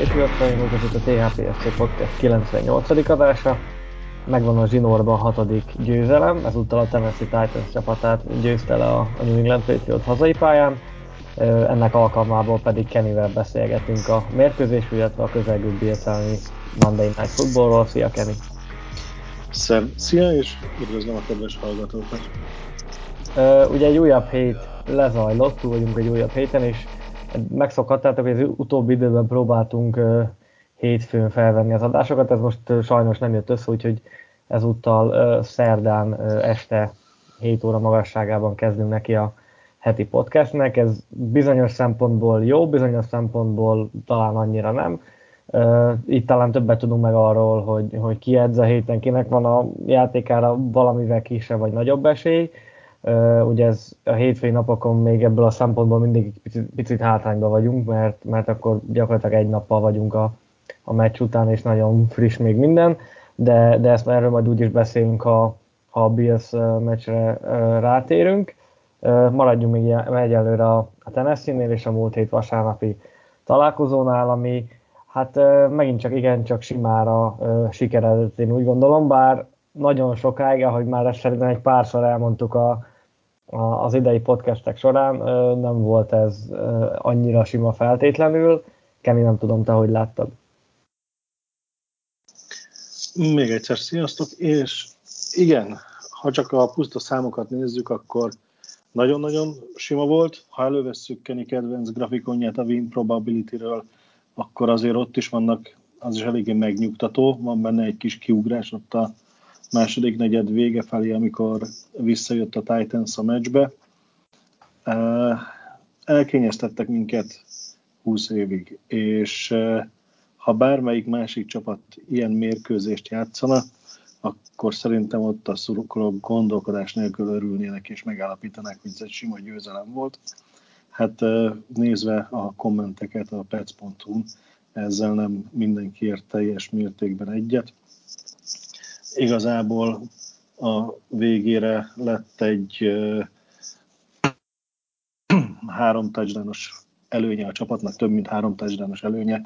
Patriot rajongók, ez itt a THPSC Podcast 98. adása. Megvan a zsinórban a hatodik győzelem, ezúttal a Tennessee Titans csapatát győzte le a New England Patriot hazai pályán. Ennek alkalmából pedig Kennyvel beszélgetünk a mérkőzés, illetve a közelgő BSL Monday Night Footballról. Szia Kenny! Szia, és üdvözlöm a kedves hallgatókat! Ugye egy újabb hét lezajlott, túl vagyunk egy újabb héten, és megszokhattátok, hogy az utóbbi időben próbáltunk hétfőn felvenni az adásokat, ez most sajnos nem jött össze, úgyhogy ezúttal szerdán este 7 óra magasságában kezdünk neki a heti podcastnek. Ez bizonyos szempontból jó, bizonyos szempontból talán annyira nem. Itt talán többet tudunk meg arról, hogy, hogy ki edz a héten, kinek van a játékára valamivel kisebb vagy nagyobb esély. Ugye ez a hétfői napokon még ebből a szempontból mindig picit, picit hátrányban vagyunk, mert, mert akkor gyakorlatilag egy nappal vagyunk a, a meccs után, és nagyon friss még minden, de, de ezt erről majd úgy beszélünk, ha, ha a Bills meccsre rátérünk. Maradjunk még egyelőre a, a Tennessee-nél és a múlt hét vasárnapi találkozónál, ami hát megint csak igen, csak simára sikeredett, én úgy gondolom, bár nagyon sokáig, ahogy már ezt szerintem egy párszor elmondtuk a, az idei podcastek során nem volt ez annyira sima feltétlenül. Kemi, nem tudom, te hogy láttad? Még egyszer sziasztok, és igen, ha csak a puszta számokat nézzük, akkor nagyon-nagyon sima volt. Ha elővesszük Kenny kedvenc grafikonját a win probability-ről, akkor azért ott is vannak, az is eléggé megnyugtató, van benne egy kis kiugrás ott a második negyed vége felé, amikor visszajött a Titans a meccsbe. Elkényeztettek minket 20 évig, és ha bármelyik másik csapat ilyen mérkőzést játszana, akkor szerintem ott a szurkolók gondolkodás nélkül örülnének és megállapítanák, hogy ez egy sima győzelem volt. Hát nézve a kommenteket a pets.hu, ezzel nem mindenki ért teljes mértékben egyet igazából a végére lett egy három touchdownos előnye a csapatnak, több mint három touchdownos előnye.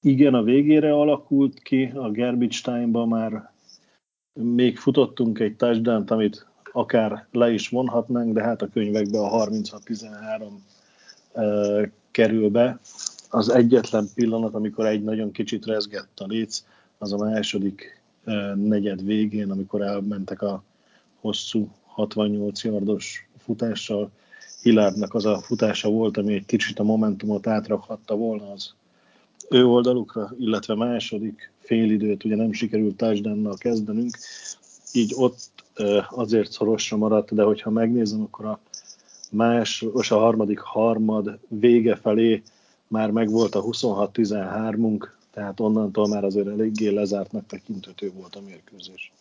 Igen, a végére alakult ki, a garbage time-ban már még futottunk egy touchdown amit akár le is vonhatnánk, de hát a könyvekbe a 36-13 uh, kerül be. Az egyetlen pillanat, amikor egy nagyon kicsit rezgett a léc, az a második negyed végén, amikor elmentek a hosszú 68 yardos futással, Hilárdnak az a futása volt, ami egy kicsit a momentumot átrakhatta volna az ő oldalukra, illetve második félidőt ugye nem sikerült touchdown kezdenünk, így ott azért szorosra maradt, de hogyha megnézem, akkor a más, és a harmadik harmad vége felé már megvolt a 26-13-unk, tehát onnantól már azért eléggé lezártnak tekinthető volt a mérkőzés.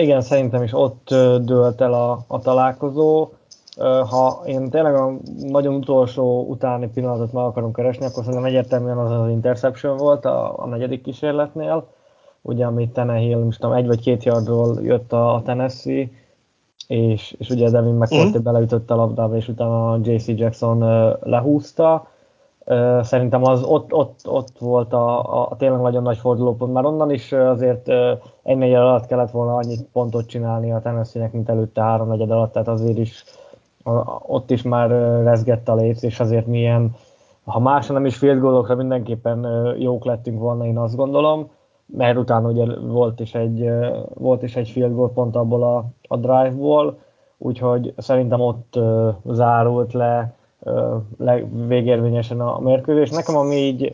Igen, szerintem is ott dőlt el a, a találkozó. Ha én tényleg a nagyon utolsó utáni pillanatot meg akarom keresni, akkor szerintem egyértelműen az az interception volt a, a negyedik kísérletnél, ugye amit Tenehill, most tudom, egy vagy két yardról jött a, a Tennessee, és, és ugye Devin McCourty mm. beleütött a labdába, és utána a JC Jackson lehúzta Szerintem az ott, ott, ott volt a, a, tényleg nagyon nagy fordulópont, már onnan is azért egy negyed alatt kellett volna annyit pontot csinálni a tennessee mint előtte három negyed alatt, tehát azért is ott is már rezgett a léc, és azért milyen, ha más nem is field goalokra mindenképpen jók lettünk volna, én azt gondolom, mert utána ugye volt is egy, volt is egy field goal pont abból a, a drive-ból, úgyhogy szerintem ott zárult le végérvényesen a mérkőzés. Nekem, ami így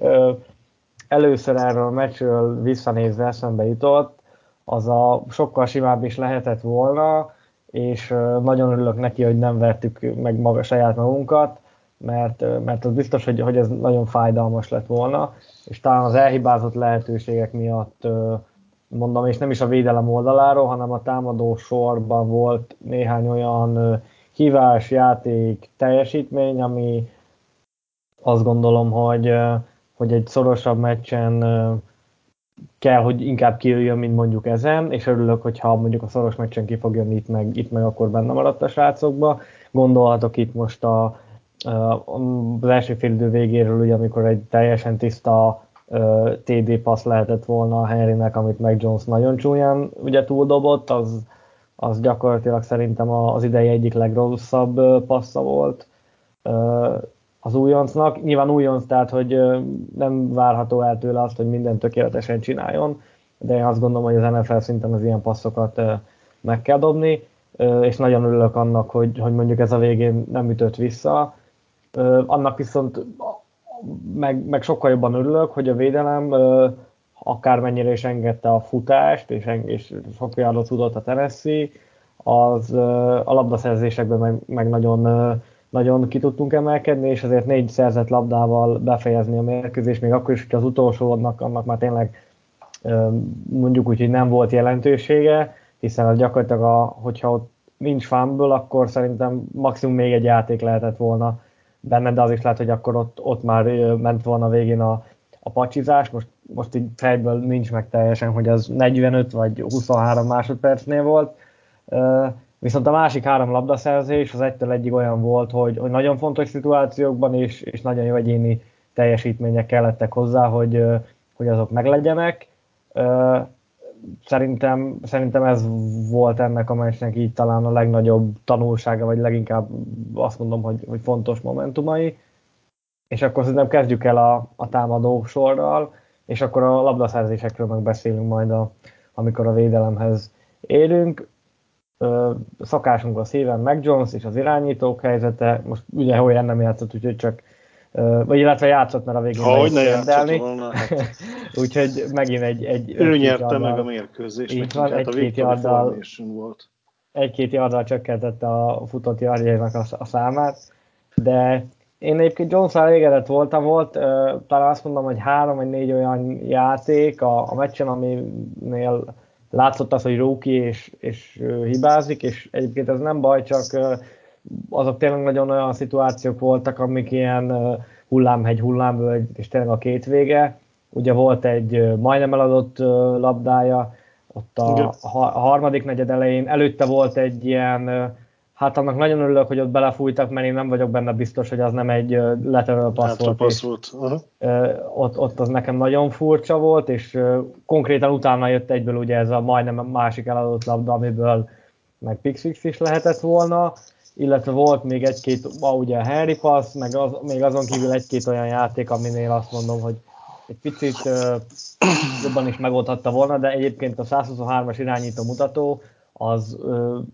először erről a meccsről visszanézve eszembe jutott, az a sokkal simább is lehetett volna, és nagyon örülök neki, hogy nem vettük meg maga saját magunkat, mert, mert az biztos, hogy, hogy ez nagyon fájdalmas lett volna, és talán az elhibázott lehetőségek miatt mondom, és nem is a védelem oldaláról, hanem a támadó sorban volt néhány olyan hívás, játék, teljesítmény, ami azt gondolom, hogy, hogy egy szorosabb meccsen kell, hogy inkább kijöjjön, mint mondjuk ezen, és örülök, hogyha mondjuk a szoros meccsen ki fog jönni itt meg, itt meg akkor benne maradt a srácokba. Gondolhatok itt most a, az első fél idő végéről, ugye, amikor egy teljesen tiszta TD passz lehetett volna a Henrynek, amit meg Jones nagyon csúnyán ugye túldobott, az, az gyakorlatilag szerintem az idei egyik legrosszabb passza volt az újoncnak. Nyilván újonc, tehát hogy nem várható el tőle azt, hogy minden tökéletesen csináljon, de én azt gondolom, hogy az NFL szinten az ilyen passzokat meg kell dobni, és nagyon örülök annak, hogy, hogy mondjuk ez a végén nem ütött vissza. Annak viszont meg, meg sokkal jobban örülök, hogy a védelem akármennyire is engedte a futást, és, és sok yardot tudott a Tennessee, az a labdaszerzésekben meg, meg nagyon nagyon ki tudtunk emelkedni, és azért négy szerzett labdával befejezni a mérkőzést, még akkor is, hogy az utolsónak annak már tényleg mondjuk úgy, hogy nem volt jelentősége, hiszen az gyakorlatilag, a, hogyha ott nincs fumble, akkor szerintem maximum még egy játék lehetett volna benne, de az is lehet, hogy akkor ott, ott már ment volna végén a, a pacsizás, most, most így fejből nincs meg teljesen, hogy az 45 vagy 23 másodpercnél volt, Viszont a másik három labdaszerzés az egytől egyig olyan volt, hogy, hogy nagyon fontos szituációkban és, és nagyon jó egyéni teljesítmények kellettek hozzá, hogy, hogy azok meglegyenek. Szerintem, szerintem ez volt ennek a meccsnek így talán a legnagyobb tanulsága, vagy leginkább azt mondom, hogy, hogy fontos momentumai. És akkor szerintem kezdjük el a, a támadó sorral, és akkor a labdaszerzésekről meg beszélünk majd, a, amikor a védelemhez érünk szakásunk a szíven, meg Jones és az irányítók helyzete, most ugye olyan nem játszott, úgyhogy csak vagy illetve játszott, mert a végén Hogy ne játszott volna. Hát. Úgyhogy megint egy... egy ő nyerte meg a mérkőzést, így van, hát egy-két yarddal, volt. Egy-két yarddal csökkentette a futott yardjainak a, a számát, de én egyébként jones elégedett voltam, volt talán azt mondom, hogy három vagy négy olyan játék a, a meccsen, aminél látszott az, hogy rookie és, és hibázik, és egyébként ez nem baj, csak azok tényleg nagyon olyan szituációk voltak, amik ilyen hullámhegy, hullámvölgy, és tényleg a két vége. Ugye volt egy majdnem eladott labdája, ott a, a harmadik negyed elején, előtte volt egy ilyen Hát annak nagyon örülök, hogy ott belefújtak, mert én nem vagyok benne biztos, hogy az nem egy lateral pass volt. Pass volt. Uh-huh. Ott, ott az nekem nagyon furcsa volt, és konkrétan utána jött egyből ugye ez a majdnem másik eladott labda, amiből meg Pixix is lehetett volna, illetve volt még egy-két, ugye a Harry Pass, meg az, még azon kívül egy-két olyan játék, aminél azt mondom, hogy egy picit uh, jobban is megoldhatta volna, de egyébként a 123-as irányító mutató az,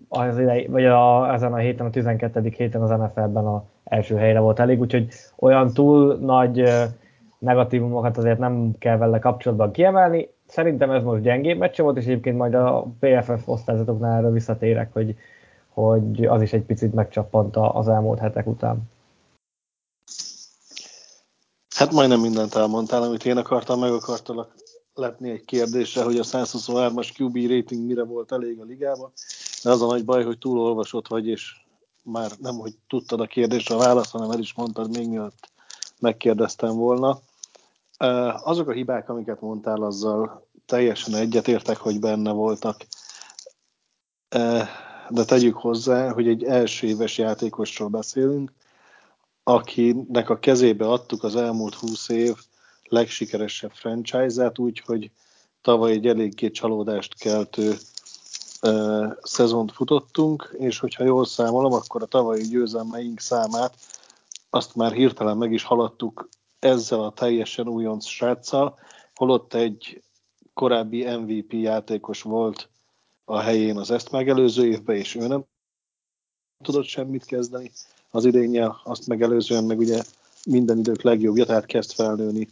az idei, vagy a, ezen a héten, a 12. héten az NFL-ben a első helyre volt elég, úgyhogy olyan túl nagy negatívumokat azért nem kell vele kapcsolatban kiemelni. Szerintem ez most gyengébb meccse volt, és egyébként majd a PFF osztályzatoknál erről visszatérek, hogy, hogy az is egy picit megcsappant az elmúlt hetek után. Hát majdnem mindent elmondtál, amit én akartam, meg akartalak lepni egy kérdésre, hogy a 123-as QB rating mire volt elég a ligába, de az a nagy baj, hogy túlolvasott vagy, és már nem, hogy tudtad a kérdésre a választ, hanem el is mondtad még mielőtt megkérdeztem volna. Azok a hibák, amiket mondtál, azzal teljesen egyetértek, hogy benne voltak. De tegyük hozzá, hogy egy első éves játékosról beszélünk, akinek a kezébe adtuk az elmúlt húsz év legsikeresebb franchise-át, úgyhogy tavaly egy eléggé csalódást keltő uh, szezont futottunk, és hogyha jól számolom, akkor a tavalyi győzelmeink számát azt már hirtelen meg is haladtuk ezzel a teljesen újonc sráccal, holott egy korábbi MVP játékos volt a helyén az ezt megelőző évben, és ő nem tudott semmit kezdeni az idénnyel, azt megelőzően meg ugye minden idők legjobbja, tehát kezd felnőni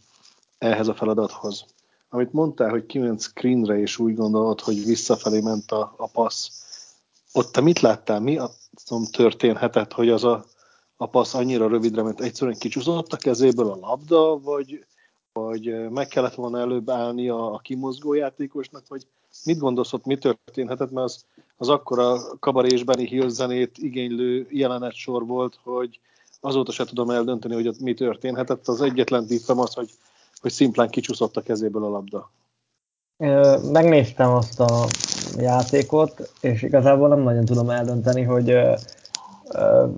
ehhez a feladathoz. Amit mondtál, hogy kiment screenre, és úgy gondolod, hogy visszafelé ment a, a passz, ott te mit láttál? Mi azon történhetett, hogy az a a passz annyira rövidre, mert egyszerűen kicsúszott a kezéből a labda, vagy, vagy meg kellett volna előbb állni a, a kimozgó játékosnak, vagy mit gondolsz ott, mi történhetett, mert az, az akkora kabarésbeni Hill zenét igénylő jelenet sor volt, hogy azóta se tudom eldönteni, hogy ott mi történhetett. Az egyetlen tippem az, hogy, hogy szimplán kicsúszott a kezéből a labda. Megnéztem azt a játékot, és igazából nem nagyon tudom eldönteni, hogy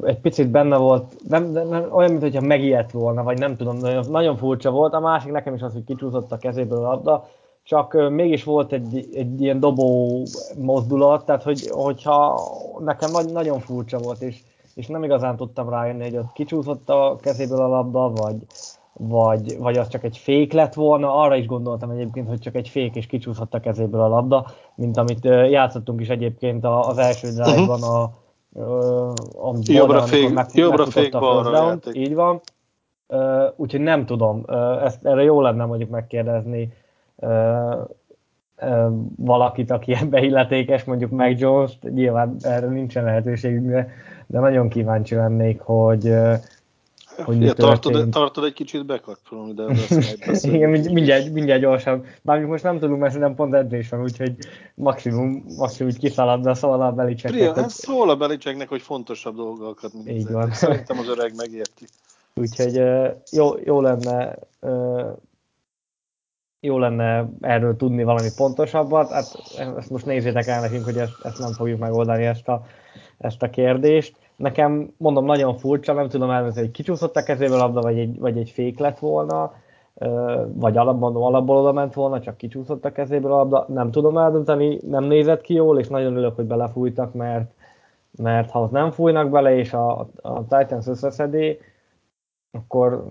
egy picit benne volt, nem, nem, olyan, mintha megijedt volna, vagy nem tudom, nagyon, nagyon furcsa volt. A másik nekem is az, hogy kicsúszott a kezéből a labda, csak mégis volt egy, egy ilyen dobó mozdulat, tehát hogy, hogyha nekem nagyon furcsa volt, és, és nem igazán tudtam rájönni, hogy ott kicsúszott a kezéből a labda, vagy, vagy, vagy az csak egy fék lett volna, arra is gondoltam egyébként, hogy csak egy fék és kicsúszott a kezéből a labda, mint amit játszottunk is egyébként az első drive-ban a, a jobbra fék, jobbra fék balra Így van. Úgyhogy nem tudom, ezt, erre jó lenne mondjuk megkérdezni valakit, aki ebbe illetékes, mondjuk meg jones nyilván erre nincsen lehetőségünk, de, de nagyon kíváncsi lennék, hogy, hogy ja, tartod, tartod egy kicsit bekapcsolom, de Igen, mindjárt, mindjárt gyorsan. Bár most nem tudunk, mert nem pont edzés van, úgyhogy maximum, maximum kiszalad, szól a Belicseknek. Priya, hogy... szól a Belicseknek, hogy fontosabb dolgokat, mint Így van. Szerintem az öreg megérti. Úgyhogy jó, jó lenne jó lenne erről tudni valami pontosabbat. Hát ezt most nézzétek el nekünk, hogy ezt, ezt nem fogjuk megoldani ezt a, ezt a kérdést. Nekem, mondom, nagyon furcsa, nem tudom elmondani, hogy kicsúszott a kezéből a labda, vagy egy, vagy egy fék lett volna, vagy alapban, alapból oda ment volna, csak kicsúszott a kezéből a labda. Nem tudom eldönteni, nem nézett ki jól, és nagyon örülök, hogy belefújtak, mert, mert ha ott nem fújnak bele, és a, a Titans összeszedi, akkor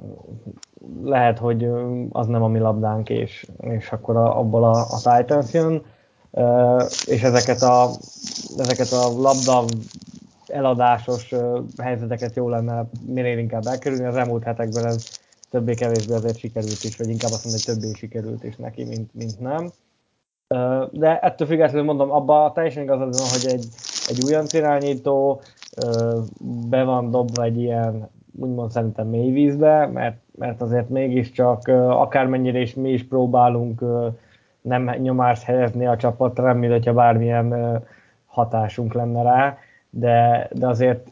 lehet, hogy az nem a mi labdánk, és, és akkor a, abból a, a Titans jön, és ezeket a, ezeket a labda eladásos helyzeteket jó lenne minél inkább elkerülni. Az elmúlt hetekben ez többé-kevésbé azért sikerült is, vagy inkább azt mondom, hogy többé sikerült is neki, mint, mint nem. De ettől függetlenül mondom, abban teljesen igazad van, hogy egy, egy újonc irányító be van dobva egy ilyen úgymond szerintem mély vízbe, mert, mert azért mégiscsak akármennyire is mi is próbálunk nem nyomást helyezni a csapatra, mint hogyha bármilyen hatásunk lenne rá, de, de azért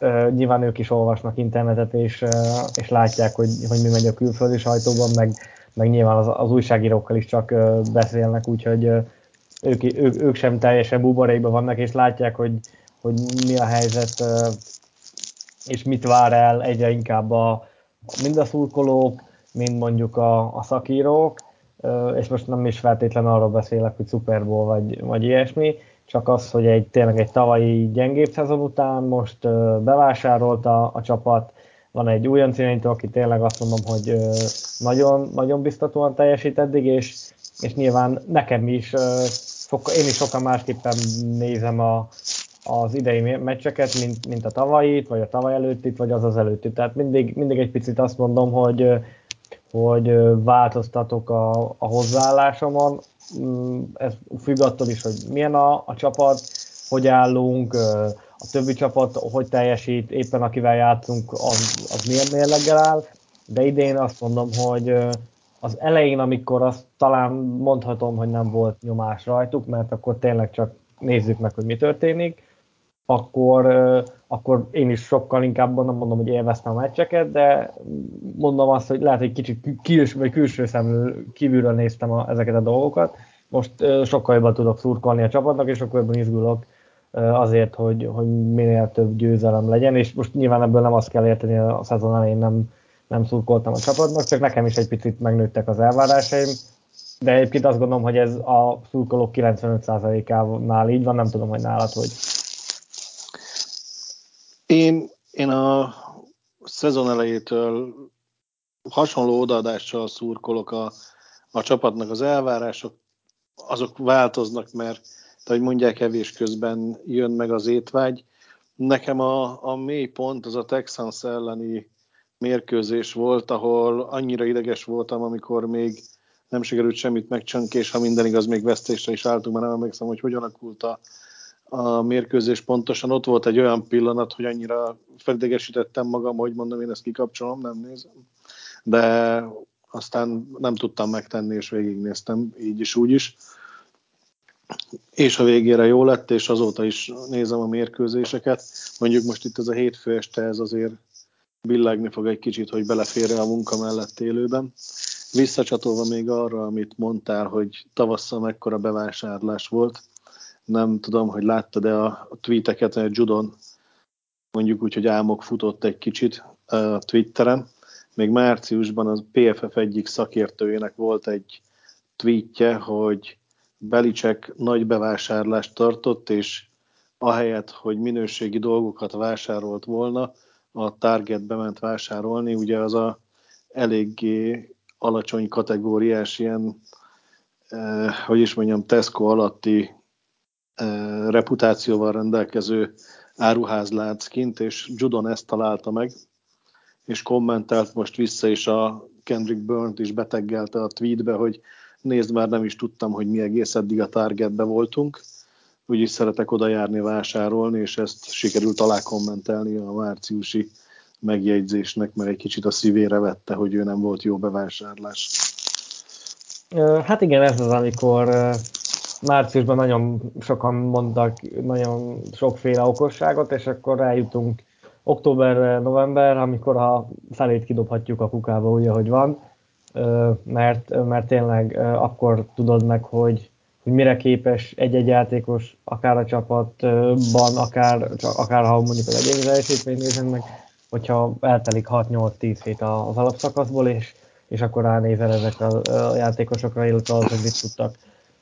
uh, nyilván ők is olvasnak internetet, és, uh, és látják, hogy, hogy mi megy a külföldi sajtóban, meg, meg nyilván az, az újságírókkal is csak uh, beszélnek, úgyhogy ők, ők, ők sem teljesen buborékban vannak, és látják, hogy, hogy mi a helyzet, és mit vár el egyre inkább a, mind a szurkolók, mind mondjuk a, a szakírók, és most nem is feltétlenül arról beszélek, hogy Super vagy, vagy ilyesmi, csak az, hogy egy tényleg egy tavalyi gyengébb szezon után most bevásárolta a csapat, van egy új irányító, aki tényleg azt mondom, hogy nagyon, nagyon biztatóan teljesít eddig, és, és nyilván nekem is, soka, én is sokkal másképpen nézem a, az idei meccseket, mint, mint a tavalyit, vagy a tavaly előttit, vagy az az előttit. Tehát mindig, mindig egy picit azt mondom, hogy, hogy változtatok a, a hozzáállásomon, ez függ attól is, hogy milyen a, a csapat, hogy állunk, a többi csapat hogy teljesít, éppen akivel játszunk, az, az milyen mérleggel áll, de idén azt mondom, hogy az elején, amikor azt talán mondhatom, hogy nem volt nyomás rajtuk, mert akkor tényleg csak nézzük meg, hogy mi történik, akkor, akkor én is sokkal inkább nem mondom, hogy élveztem a meccseket, de mondom azt, hogy lehet, hogy kicsit kils, vagy külső szemről kívülről néztem a, ezeket a dolgokat. Most sokkal jobban tudok szurkolni a csapatnak, és sokkal jobban izgulok azért, hogy, hogy minél több győzelem legyen, és most nyilván ebből nem azt kell érteni, a szezon elején nem, nem szurkoltam a csapatnak, csak nekem is egy picit megnőttek az elvárásaim, de egyébként azt gondolom, hogy ez a szurkolók 95%-ánál így van, nem tudom, hogy nálad hogy. Én, én a szezon elejétől hasonló odaadással szurkolok a, a csapatnak az elvárások, azok változnak, mert ahogy mondják, kevés közben jön meg az étvágy. Nekem a, a mély pont az a Texans elleni mérkőzés volt, ahol annyira ideges voltam, amikor még nem sikerült semmit megcsönk, és ha minden igaz, még vesztésre is álltunk, mert nem emlékszem, hogy hogyan alakult a, a mérkőzés pontosan. Ott volt egy olyan pillanat, hogy annyira felidegesítettem magam, hogy mondom, én ezt kikapcsolom, nem nézem. De aztán nem tudtam megtenni, és végignéztem így is, úgy is. És a végére jó lett, és azóta is nézem a mérkőzéseket. Mondjuk most itt ez a hétfő este, ez azért billegni fog egy kicsit, hogy belefér a munka mellett élőben. Visszacsatolva még arra, amit mondtál, hogy tavasszal mekkora bevásárlás volt, nem tudom, hogy láttad-e a tweeteket, a Judon mondjuk úgy, hogy álmok futott egy kicsit a Twitteren. Még márciusban az PFF egyik szakértőjének volt egy tweetje, hogy Belicek nagy bevásárlást tartott, és ahelyett, hogy minőségi dolgokat vásárolt volna, a Target bement vásárolni, ugye az a eléggé alacsony kategóriás, ilyen, eh, hogy is mondjam, Tesco alatti reputációval rendelkező áruházlánc kint, és Judon ezt találta meg, és kommentelt most vissza, és a Kendrick Burnt is beteggelte a tweetbe, hogy nézd már, nem is tudtam, hogy mi egész eddig a Targetbe voltunk, úgyis szeretek oda járni vásárolni, és ezt sikerült alá kommentelni a márciusi megjegyzésnek, mert egy kicsit a szívére vette, hogy ő nem volt jó bevásárlás. Hát igen, ez az, amikor márciusban nagyon sokan mondtak nagyon sokféle okosságot, és akkor rájutunk október, november, amikor a felét kidobhatjuk a kukába, úgy, ahogy van, mert, mert tényleg akkor tudod meg, hogy, hogy mire képes egy-egy játékos, akár a csapatban, akár, akár ha mondjuk az egyéni teljesítményt nézem meg, hogyha eltelik 6-8-10 hét az alapszakaszból, és, és akkor ránézel ezek a, a játékosokra, illetve az, hogy mit tudtak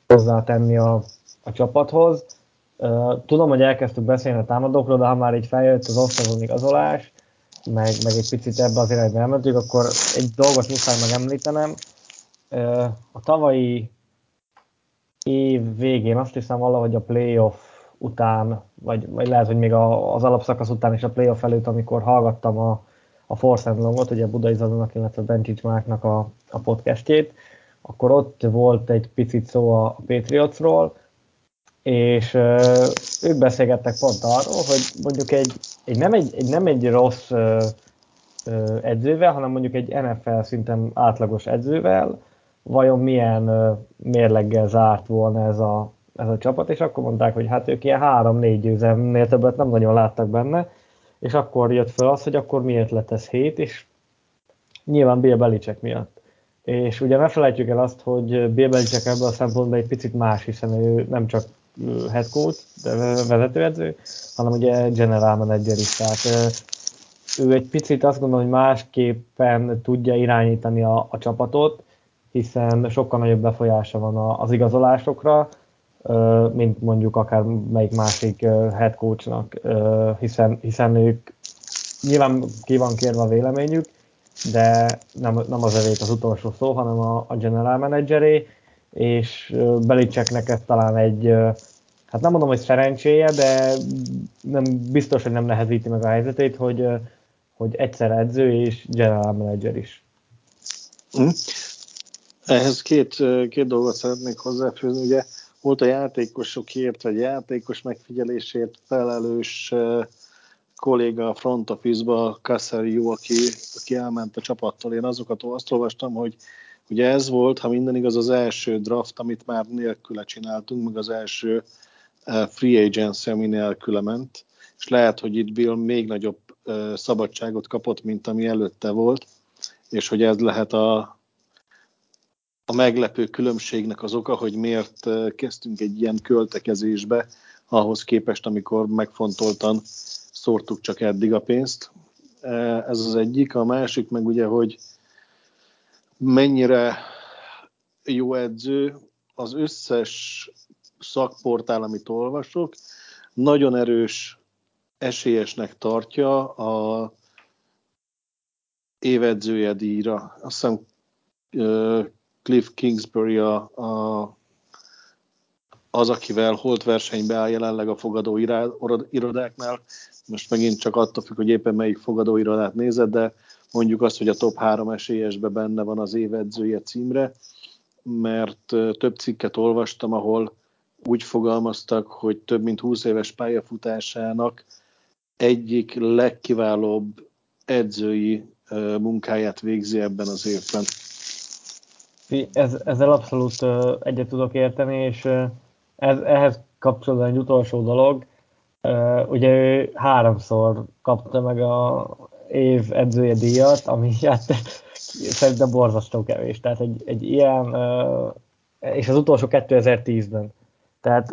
hozzátenni a, a csapathoz. Tudom, hogy elkezdtük beszélni a támadókról, de ha már így feljött az osztazon igazolás, meg, meg egy picit ebbe az irányba elmentünk, akkor egy dolgot muszáj megemlítenem. A tavalyi év végén, azt hiszem valahogy a playoff után, vagy, vagy lehet, hogy még a, az alapszakasz után és a playoff előtt, amikor hallgattam a, a Force and Longot, ugye Budai Zadonak, illetve Bencsics Márknak a, a podcastjét, akkor ott volt egy picit szó a Patriotsról, és uh, ők beszélgettek pont arról, hogy mondjuk egy, egy, nem, egy, egy nem egy rossz uh, uh, edzővel, hanem mondjuk egy NFL szinten átlagos edzővel, vajon milyen uh, mérleggel zárt volna ez a, ez a csapat, és akkor mondták, hogy hát ők ilyen három-négy győzelmnél többet nem nagyon láttak benne, és akkor jött fel az, hogy akkor miért lett ez hét, és nyilván Bill Belichick miatt. És ugye ne felejtjük el azt, hogy Bill Belichick ebből a szempontból egy picit más, hiszen ő nem csak head coach, de vezetőedző, hanem ugye general manager is. Tehát ő egy picit azt gondolom, hogy másképpen tudja irányítani a, a csapatot, hiszen sokkal nagyobb befolyása van az igazolásokra, mint mondjuk akár melyik másik head coachnak, hiszen, hiszen ők nyilván ki van kérve a véleményük, de nem, nem az evét az utolsó szó, hanem a, a general manageré, és Belicseknek ez talán egy, hát nem mondom, hogy szerencséje, de nem, biztos, hogy nem nehezíti meg a helyzetét, hogy, hogy egyszer edző és general manager is. Mm. Ehhez két, két dolgot szeretnék hozzáfűzni. Ugye volt a játékosokért, vagy játékos megfigyelésért felelős kolléga a front office-ba, Casario, aki, aki elment a csapattól. Én azokat azt olvastam, hogy ugye ez volt, ha minden igaz, az első draft, amit már nélküle csináltunk, meg az első free agency, ami nélküle ment, és lehet, hogy itt Bill még nagyobb szabadságot kapott, mint ami előtte volt, és hogy ez lehet a, a meglepő különbségnek az oka, hogy miért kezdtünk egy ilyen költekezésbe, ahhoz képest, amikor megfontoltan szórtuk csak eddig a pénzt. Ez az egyik. A másik meg ugye, hogy mennyire jó edző, az összes szakportál, amit olvasok, nagyon erős esélyesnek tartja a évedzője díjra. Azt hiszem Cliff Kingsbury a, a, az, akivel holt versenybe áll jelenleg a fogadó irodáknál. Most megint csak attól függ, hogy éppen melyik fogadóirodát nézed, de mondjuk azt, hogy a top három esélyesbe benne van az évedzője címre, mert több cikket olvastam, ahol úgy fogalmaztak, hogy több mint 20 éves pályafutásának egyik legkiválóbb edzői munkáját végzi ebben az évben. Ez, ezzel abszolút egyet tudok érteni, és ez, ehhez kapcsolódóan egy utolsó dolog. Ugye ő háromszor kapta meg a év edzője díjat, ami hát szerintem borzasztó kevés. Tehát egy, egy ilyen, és az utolsó 2010-ben. Tehát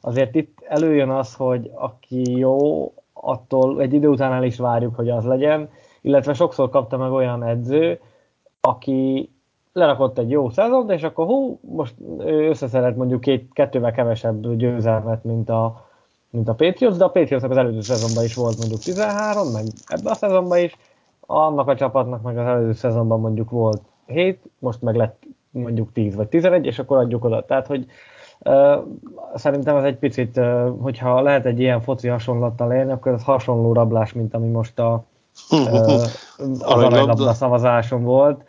azért itt előjön az, hogy aki jó, attól egy idő után el is várjuk, hogy az legyen, illetve sokszor kapta meg olyan edző, aki lerakott egy jó szezont, és akkor hú, most összeszedett mondjuk két, kettővel kevesebb győzelmet, mint a, mint a Patriots, de a Patriotsnak az előző szezonban is volt mondjuk 13, meg ebben a szezonban is, annak a csapatnak meg az előző szezonban mondjuk volt 7, most meg lett mondjuk 10 vagy 11, és akkor adjuk oda. Tehát, hogy uh, szerintem ez egy picit, uh, hogyha lehet egy ilyen foci hasonlattal élni, akkor ez hasonló rablás, mint ami most a, uh, az aranylabda szavazáson volt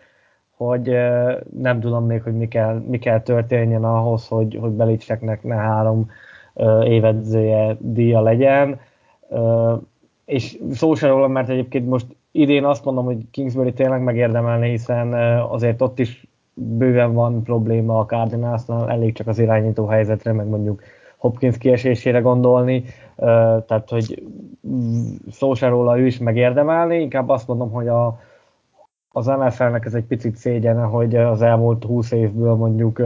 hogy nem tudom még, hogy mi kell, mi kell történjen ahhoz, hogy, hogy Belicseknek ne három évedzője díja legyen. És szó sem róla, mert egyébként most idén azt mondom, hogy Kingsbury tényleg megérdemelne, hiszen azért ott is bőven van probléma a Cardinalsnál, elég csak az irányító helyzetre, meg mondjuk Hopkins kiesésére gondolni, tehát hogy szó sem róla ő is megérdemelni, inkább azt mondom, hogy a, az NFL-nek ez egy picit szégyene, hogy az elmúlt 20 évből mondjuk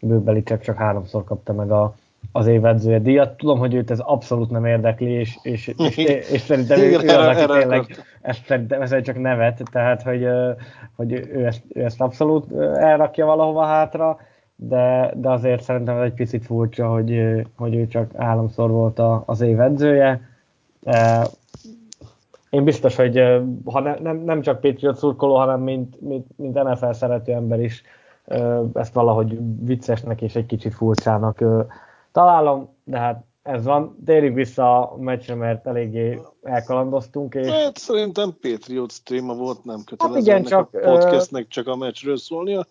bőbeli csak, csak háromszor kapta meg a, az évedzője díjat. Tudom, hogy őt ez abszolút nem érdekli, és, és, és, és, szerintem ő, ő az, aki tényleg ezt, szerintem ez csak nevet, tehát hogy, hogy ő, ezt, ő ezt abszolút elrakja valahova hátra, de, de azért szerintem ez egy picit furcsa, hogy, hogy ő csak háromszor volt az évedzője én biztos, hogy ha ne, nem, nem csak Patriot szurkoló, hanem mint, mint, mint NFL szerető ember is ezt valahogy viccesnek és egy kicsit furcsának találom, de hát ez van. Térjünk vissza a meccsre, mert eléggé elkalandoztunk. És... Hát szerintem Patriots téma volt, nem kötelező hát igen, csak, a podcastnek csak a meccsről szólnia,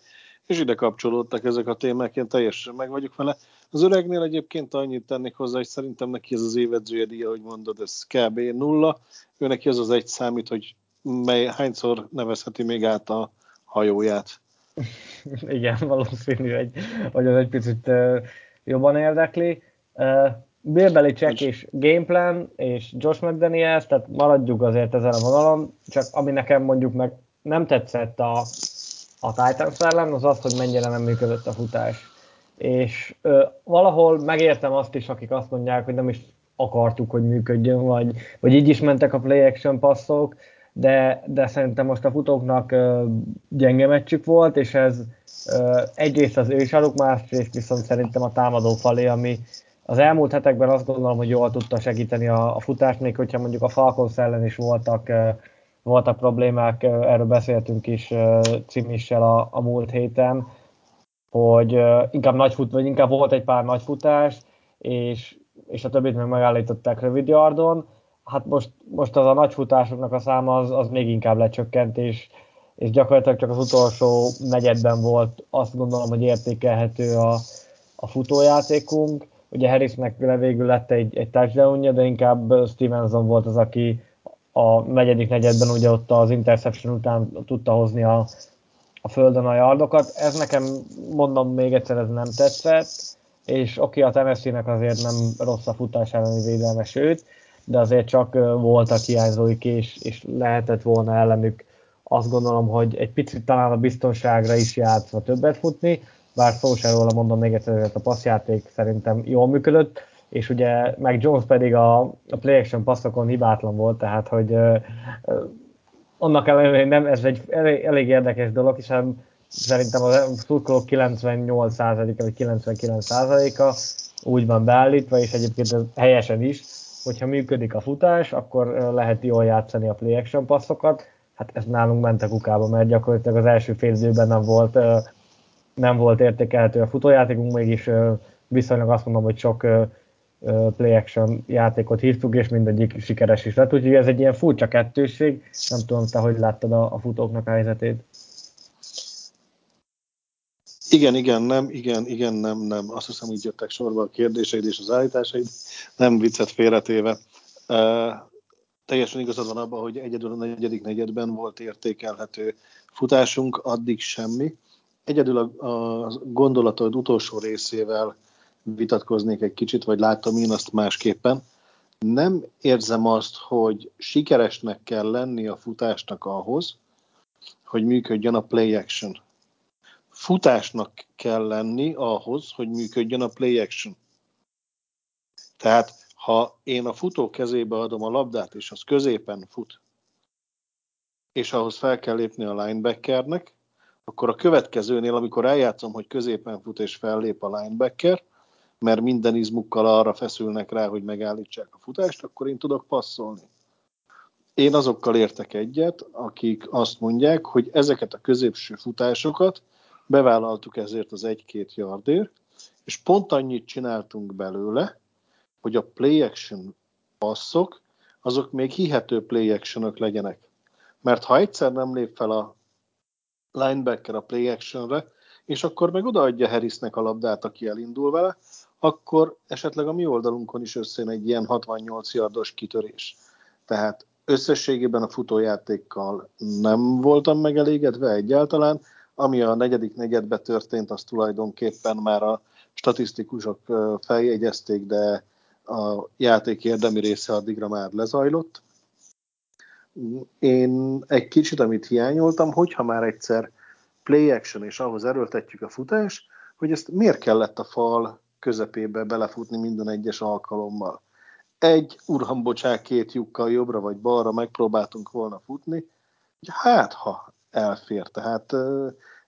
és ide kapcsolódtak ezek a témák, én teljesen meg vagyok vele. Az öregnél egyébként annyit tennék hozzá, hogy szerintem neki ez az évedzője díja, hogy mondod, ez kb. nulla. Ő neki az az egy számít, hogy mely, hányszor nevezheti még át a hajóját. Igen, valószínű, hogy, hogy az egy picit uh, jobban érdekli. Uh, Bill Belichick és gameplan, és Josh McDaniels, tehát maradjuk azért ezen a vonalon, csak ami nekem mondjuk meg nem tetszett a, a Titans ellen, az az, hogy mennyire nem működött a futás. És ö, valahol megértem azt is, akik azt mondják, hogy nem is akartuk, hogy működjön, vagy, vagy így is mentek a play action passzok, de, de szerintem most a futóknak ö, gyenge meccsük volt, és ez ö, egyrészt az ősaluk, másrészt viszont szerintem a támadó falé, ami az elmúlt hetekben azt gondolom, hogy jól tudta segíteni a, a futást, még hogyha mondjuk a Falcons ellen is voltak, ö, voltak problémák, erről beszéltünk is Cimissel a, a múlt héten, hogy inkább nagy fut, vagy inkább volt egy pár nagy futás, és, és a többit meg megállították rövid yardon. Hát most, most az a nagy futásoknak a száma az, az még inkább lecsökkent, és, és gyakorlatilag csak az utolsó negyedben volt azt gondolom, hogy értékelhető a, a futójátékunk. Ugye Harrisnek végül lett egy, egy touchdownja, de inkább Stevenson volt az, aki a negyedik negyedben ugye ott az interception után tudta hozni a, a földön a yardokat. Ez nekem, mondom még egyszer, ez nem tetszett, és oké, a Tennessee-nek azért nem rossz a futás elleni védelme, sőt, de azért csak voltak hiányzóik, és, és lehetett volna ellenük azt gondolom, hogy egy picit talán a biztonságra is játszva többet futni, bár szó sem róla mondom még egyszer, hogy a passzjáték szerintem jól működött, és ugye meg Jones pedig a, a play action passzokon hibátlan volt, tehát hogy annak ellenére, nem, ez egy elég, elég érdekes dolog, hiszen szerintem a szurkolók 98%-a vagy 99%-a úgy van beállítva, és egyébként ez helyesen is, hogyha működik a futás, akkor lehet jól játszani a play action passzokat. Hát ez nálunk ment a kukába, mert gyakorlatilag az első fél időben nem volt, nem volt értékelhető a futójátékunk, mégis viszonylag azt mondom, hogy sok play action játékot hívtuk, és mindegyik sikeres is lett, úgyhogy ez egy ilyen furcsa kettőség. Nem tudom, te hogy láttad a, a futóknak a helyzetét? Igen, igen, nem, igen, igen, nem, nem. Azt hiszem, így jöttek sorba a kérdéseid és az állításaid. Nem viccet félretéve. Uh, teljesen igazad van abban, hogy egyedül a negyedik negyedben volt értékelhető futásunk, addig semmi. Egyedül a, a gondolatod utolsó részével vitatkoznék egy kicsit, vagy láttam én azt másképpen. Nem érzem azt, hogy sikeresnek kell lenni a futásnak ahhoz, hogy működjön a play action. Futásnak kell lenni ahhoz, hogy működjön a play action. Tehát, ha én a futó kezébe adom a labdát, és az középen fut, és ahhoz fel kell lépni a linebackernek, akkor a következőnél, amikor eljátszom, hogy középen fut és fellép a linebacker, mert minden izmukkal arra feszülnek rá, hogy megállítsák a futást, akkor én tudok passzolni. Én azokkal értek egyet, akik azt mondják, hogy ezeket a középső futásokat bevállaltuk ezért az egy-két yardért, és pont annyit csináltunk belőle, hogy a play action passzok, azok még hihető play actionok legyenek. Mert ha egyszer nem lép fel a linebacker a play actionre, és akkor meg odaadja Harrisnek a labdát, aki elindul vele, akkor esetleg a mi oldalunkon is összejön egy ilyen 68 yardos kitörés. Tehát összességében a futójátékkal nem voltam megelégedve egyáltalán, ami a negyedik negyedbe történt, az tulajdonképpen már a statisztikusok feljegyezték, de a játék érdemi része addigra már lezajlott. Én egy kicsit, amit hiányoltam, hogyha már egyszer play action és ahhoz erőltetjük a futás, hogy ezt miért kellett a fal közepébe belefutni minden egyes alkalommal. Egy, urham bocsák, két lyukkal jobbra vagy balra megpróbáltunk volna futni, hát ha elfér. Tehát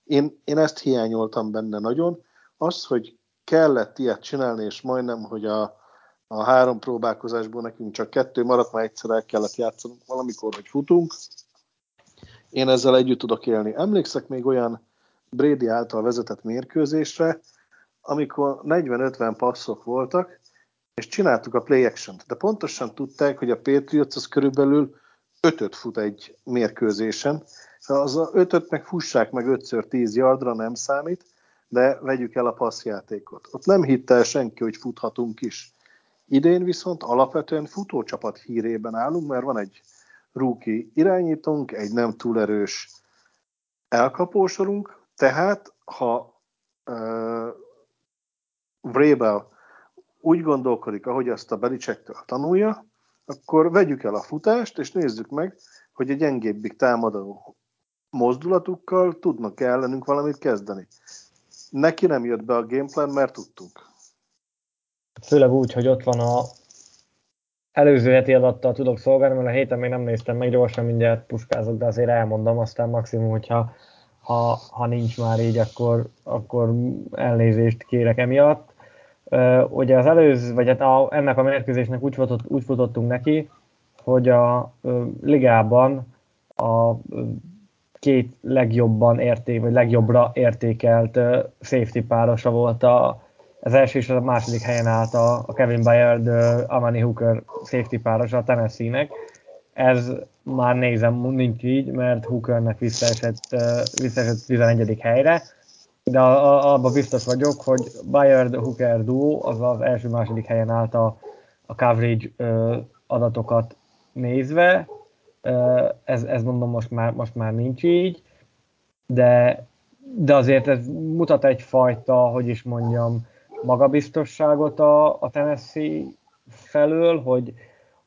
én, én ezt hiányoltam benne nagyon. Az, hogy kellett ilyet csinálni, és majdnem, hogy a, a három próbálkozásból nekünk csak kettő maradt, már egyszer el kellett játszani valamikor, hogy futunk. Én ezzel együtt tudok élni. Emlékszek még olyan Brady által vezetett mérkőzésre, amikor 40-50 passzok voltak, és csináltuk a play action-t, de pontosan tudták, hogy a Patriots az körülbelül ötöt fut egy mérkőzésen, az a ötöt meg fussák meg 5x10 yardra, nem számít, de vegyük el a passzjátékot. Ott nem hitte el senki, hogy futhatunk is. Idén viszont alapvetően futócsapat hírében állunk, mert van egy rookie irányítónk, egy nem túl erős elkapósorunk, tehát ha Vrabel úgy gondolkodik, ahogy azt a Belicsektől tanulja, akkor vegyük el a futást, és nézzük meg, hogy a gyengébbik támadó mozdulatukkal tudnak -e ellenünk valamit kezdeni. Neki nem jött be a gameplan, mert tudtunk. Főleg úgy, hogy ott van a előző heti adattal tudok szolgálni, mert a héten még nem néztem meg, gyorsan mindjárt puskázok, de azért elmondom, aztán maximum, hogyha ha, ha nincs már így, akkor, akkor elnézést kérek emiatt. Uh, ugye az előző, vagy hát a, ennek a mérkőzésnek úgy, futott, úgy futottunk neki, hogy a uh, ligában a uh, két legjobban érték, vagy legjobbra értékelt uh, safety párosa volt a, az első és a második helyen állt a, a Kevin Bayard, uh, Amani Hooker safety párosa a Tennessee-nek. Ez már nézem, nincs így, mert Hookernek visszaesett, visszaesett 11. helyre, de abban biztos vagyok, hogy Bayard Hooker duo az az első-második helyen állt a, a coverage adatokat nézve. Ez, ez mondom most már, most már nincs így, de, de azért ez mutat egyfajta, hogy is mondjam, magabiztosságot a, a Tennessee felől, hogy,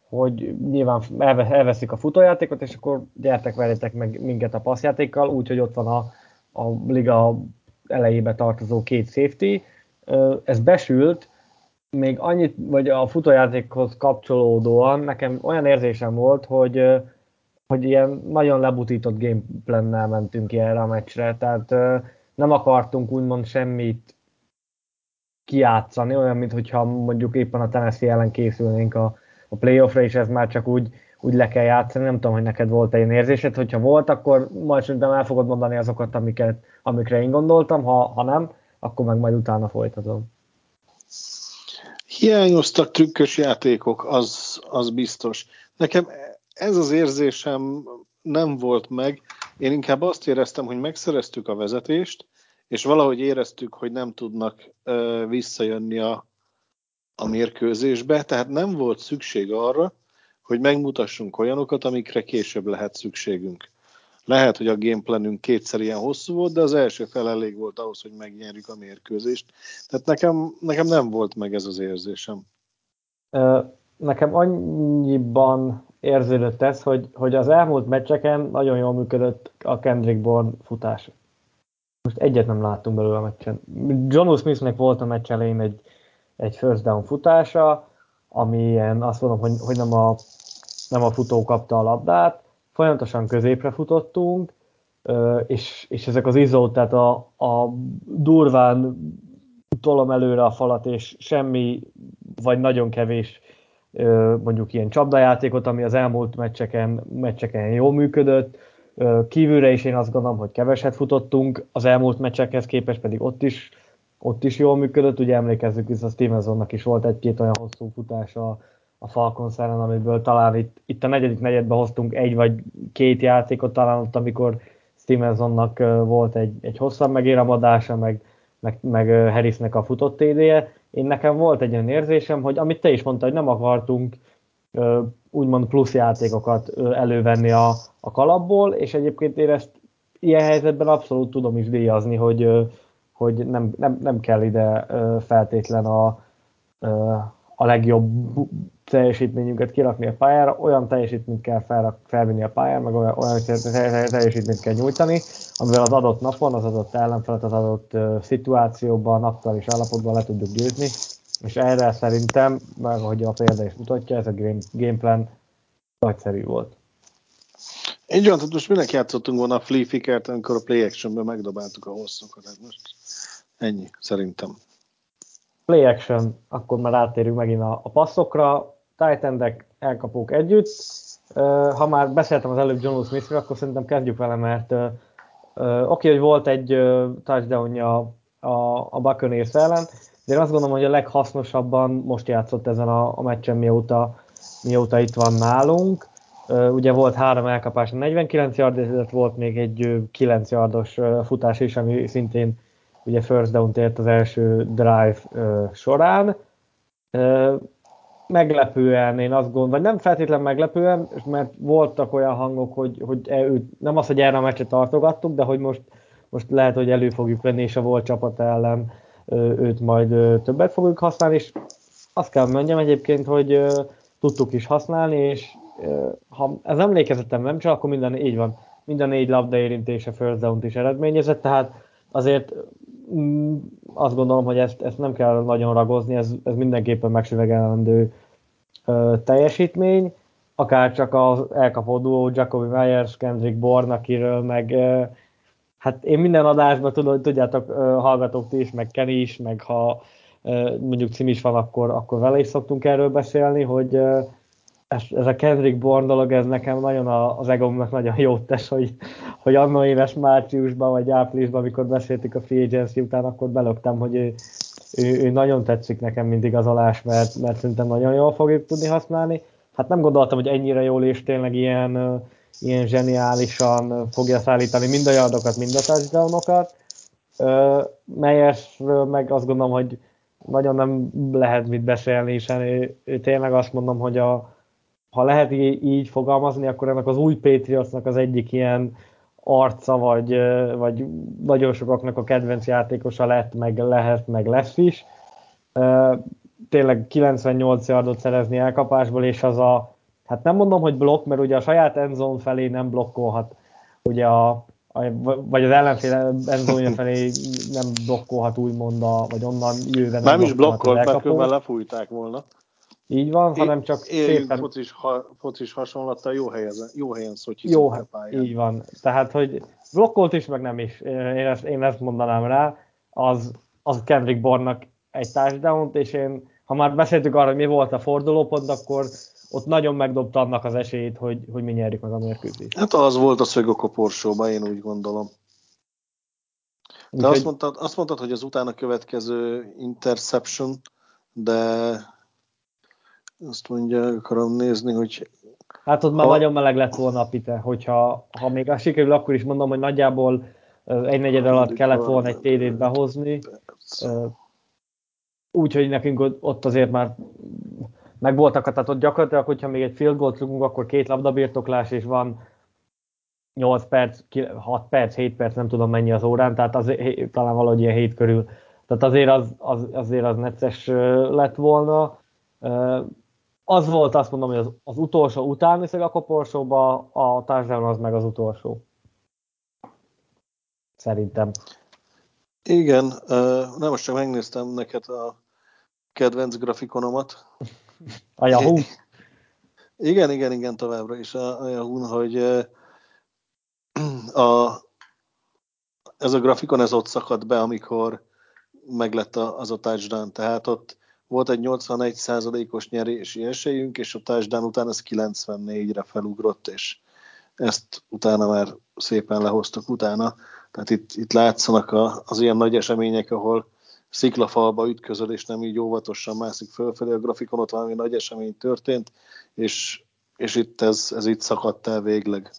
hogy nyilván elveszik a futójátékot, és akkor gyertek, verjetek meg minket a passzjátékkal, úgyhogy ott van a, a liga elejébe tartozó két safety. Ez besült, még annyit, vagy a futójátékhoz kapcsolódóan nekem olyan érzésem volt, hogy, hogy ilyen nagyon lebutított gameplannel mentünk ki erre a meccsre, tehát nem akartunk úgymond semmit kiátszani, olyan, mintha mondjuk éppen a Tennessee ellen készülnénk a, a playoffra, és ez már csak úgy, úgy le kell játszani. Nem tudom, hogy neked volt-e ilyen érzésed, hogyha volt, akkor majd szerintem el fogod mondani azokat, amiket, amikre én gondoltam, ha, ha nem, akkor meg majd utána folytatom. Hiányoztak trükkös játékok, az, az biztos. Nekem ez az érzésem nem volt meg. Én inkább azt éreztem, hogy megszereztük a vezetést, és valahogy éreztük, hogy nem tudnak ö, visszajönni a, a mérkőzésbe, tehát nem volt szükség arra, hogy megmutassunk olyanokat, amikre később lehet szükségünk. Lehet, hogy a gameplanünk kétszer ilyen hosszú volt, de az első fel elég volt ahhoz, hogy megnyerjük a mérkőzést. Tehát nekem, nekem nem volt meg ez az érzésem. Nekem annyiban érződött ez, hogy, hogy az elmúlt meccseken nagyon jól működött a Kendrick Bourne futás. Most egyet nem láttunk belőle a meccsen. John Smithnek volt a meccs elején egy, egy first down futása, ami ilyen, azt mondom, hogy, hogy nem, a, nem a futó kapta a labdát, folyamatosan középre futottunk, és, és ezek az izó, tehát a, a durván tolom előre a falat, és semmi, vagy nagyon kevés mondjuk ilyen csapdajátékot, ami az elmúlt meccseken, meccseken jól működött. Kívülre is én azt gondolom, hogy keveset futottunk, az elmúlt meccsekhez képest pedig ott is, ott is jól működött. Ugye emlékezzük vissza, Stevensonnak is volt egy-két olyan hosszú futása a Falcons ellen, amiből talán itt, itt a negyedik negyedben hoztunk egy vagy két játékot, talán ott, amikor Stevensonnak volt egy, egy hosszabb megéramadása, meg, meg, meg Harrisnek a futott TD-je. Én nekem volt egy olyan érzésem, hogy amit te is mondtad, hogy nem akartunk úgymond plusz játékokat elővenni a, a kalapból, és egyébként én ezt ilyen helyzetben abszolút tudom is díjazni, hogy, hogy nem, nem, nem kell ide feltétlen a, a legjobb teljesítményünket kirakni a pályára, olyan teljesítményt kell fel, felvinni a pályára, meg olyan, teljesítményt kell nyújtani, amivel az adott napon, az adott ellenfelet, az adott uh, szituációban, aktuális állapotban le tudjuk győzni, és erre szerintem, meg ahogy a példa is mutatja, ez a game, gameplan nagyszerű volt. Így van, most minek játszottunk volna a Flea amikor a play actionben megdobáltuk a hosszokat, hát most ennyi, szerintem. Play action, akkor már átérünk megint a, a passzokra, tight elkapók együtt. Ha már beszéltem az előbb John smith akkor szerintem kezdjük vele, mert oké, hogy volt egy touchdownja a, a Buccaneers ellen, de én azt gondolom, hogy a leghasznosabban most játszott ezen a, a meccsen, mióta, mióta itt van nálunk. Ugye volt három elkapás, 49 yard, volt még egy 9 yardos futás is, ami szintén ugye first down ért az első drive során. Meglepően, én azt gondolom, vagy nem feltétlen meglepően, mert voltak olyan hangok, hogy, hogy e, őt, nem az, hogy erre a meccset tartogattuk, de hogy most, most lehet, hogy elő fogjuk venni, és a volt csapat ellen őt majd többet fogjuk használni, és azt kell mondjam egyébként, hogy tudtuk is használni, és ha ez emlékezetem nem csak, akkor minden így van, minden négy labda érintése first down is eredményezett, tehát azért azt gondolom, hogy ezt, ezt nem kell nagyon ragozni, ez, ez mindenképpen megsüvegelendő teljesítmény, akár csak az elkapó duó Jacobi Myers, Kendrick Bourne, akiről meg hát én minden adásban tudom, tudjátok, hallgatók ti is, meg Kenny is, meg ha mondjuk cím is van, akkor, akkor vele is szoktunk erről beszélni, hogy ez, ez a Kendrick Bourne dolog, ez nekem nagyon az egomnak nagyon jót tesz, hogy, hogy annó éves márciusban vagy áprilisban, amikor beszéltük a Free Agency után, akkor belögtem, hogy ő, ő, ő, nagyon tetszik nekem mindig az alás, mert, mert szerintem nagyon jól fogjuk tudni használni. Hát nem gondoltam, hogy ennyire jól és tényleg ilyen, ilyen zseniálisan fogja szállítani mind a yardokat, mind a touchdownokat. Meyers meg azt gondolom, hogy nagyon nem lehet mit beszélni, hiszen ő, ő tényleg azt mondom, hogy a, ha lehet így fogalmazni, akkor ennek az új Patriotsnak az egyik ilyen arca, vagy, vagy nagyon sokaknak a kedvenc játékosa lett, meg lehet, meg lesz is. Tényleg 98 yardot szerezni elkapásból, és az a, hát nem mondom, hogy blokk, mert ugye a saját endzone felé nem blokkolhat, ugye a, vagy az ellenfél endzone felé nem blokkolhat úgymond, a, vagy onnan jövő nem, nem is blokkolt, mert lefújták volna. Így van, hanem csak éljünk szépen... focis, ha, focis hasonlattal jó helyen, jó helyen Jó, a pályán. így van. Tehát, hogy blokkolt is, meg nem is. Én ezt, én ezt mondanám rá. Az, az Kendrick Bornak egy touchdown és én, ha már beszéltük arra, hogy mi volt a fordulópont, akkor ott nagyon megdobta annak az esélyét, hogy, hogy mi nyerjük meg a mérkőzést. Hát az volt a szög a koporsóban, én úgy gondolom. De azt, mondtad, azt mondtad, hogy az utána következő interception, de azt mondja, akarom nézni, hogy... Hát ott már ha... nagyon meleg lett volna a pite, hogyha ha még az sikerül, akkor is mondom, hogy nagyjából egy negyed alatt kellett volna egy TD-t behozni. Úgyhogy nekünk ott azért már meg voltak, tehát ott gyakorlatilag, hogyha még egy field goal rúgunk, akkor két labdabirtoklás, és van 8 perc, 6 perc, 7 perc, nem tudom mennyi az órán, tehát az, talán valahogy ilyen 7 körül. Tehát azért az, az, azért az necces lett volna. Az volt, azt mondom, hogy az, az utolsó utáni szög a koporsóba, a touchdown az meg az utolsó. Szerintem. Igen, nem most csak megnéztem neked a kedvenc grafikonomat. A Yahoo? Igen, igen, igen, továbbra is a, a Yahoo, hogy a, ez a grafikon ez ott szakadt be, amikor meglett az a touchdown, tehát ott volt egy 81%-os nyerési esélyünk, és a touchdown után ez 94-re felugrott, és ezt utána már szépen lehoztak utána. Tehát itt, itt látszanak a, az ilyen nagy események, ahol sziklafalba ütközöl, és nem így óvatosan mászik fölfelé. A grafikon ott valami nagy esemény történt, és, és itt ez, ez itt szakadt el végleg.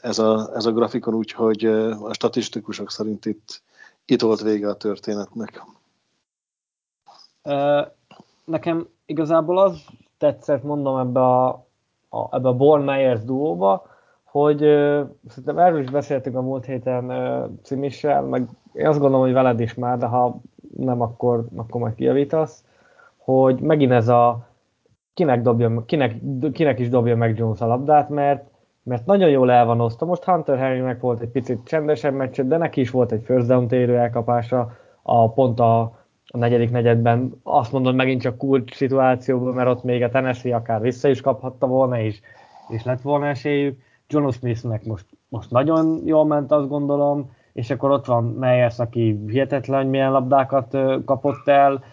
Ez a, ez a grafikon úgy, hogy a statisztikusok szerint itt, itt volt vége a történetnek. Nekem igazából az tetszett, mondom, ebbe a, a, ebbe a Born Myers duóba, hogy szerintem erről is beszéltünk a múlt héten Cimissel, meg én azt gondolom, hogy veled is már, de ha nem, akkor, akkor majd kijavítasz, hogy megint ez a kinek, dobja, kinek, kinek is dobja meg Jones a labdát, mert, mert nagyon jól el van osztva. Most Hunter Henrynek volt egy picit csendesebb meccs, de neki is volt egy first down elkapása, a pont a, a negyedik negyedben. Azt mondod megint csak kulcs szituációban, mert ott még a Tennessee akár vissza is kaphatta volna, és, és lett volna esélyük. John Smithnek most, most nagyon jól ment, azt gondolom, és akkor ott van Meyers, aki hihetetlen, hogy milyen labdákat kapott el,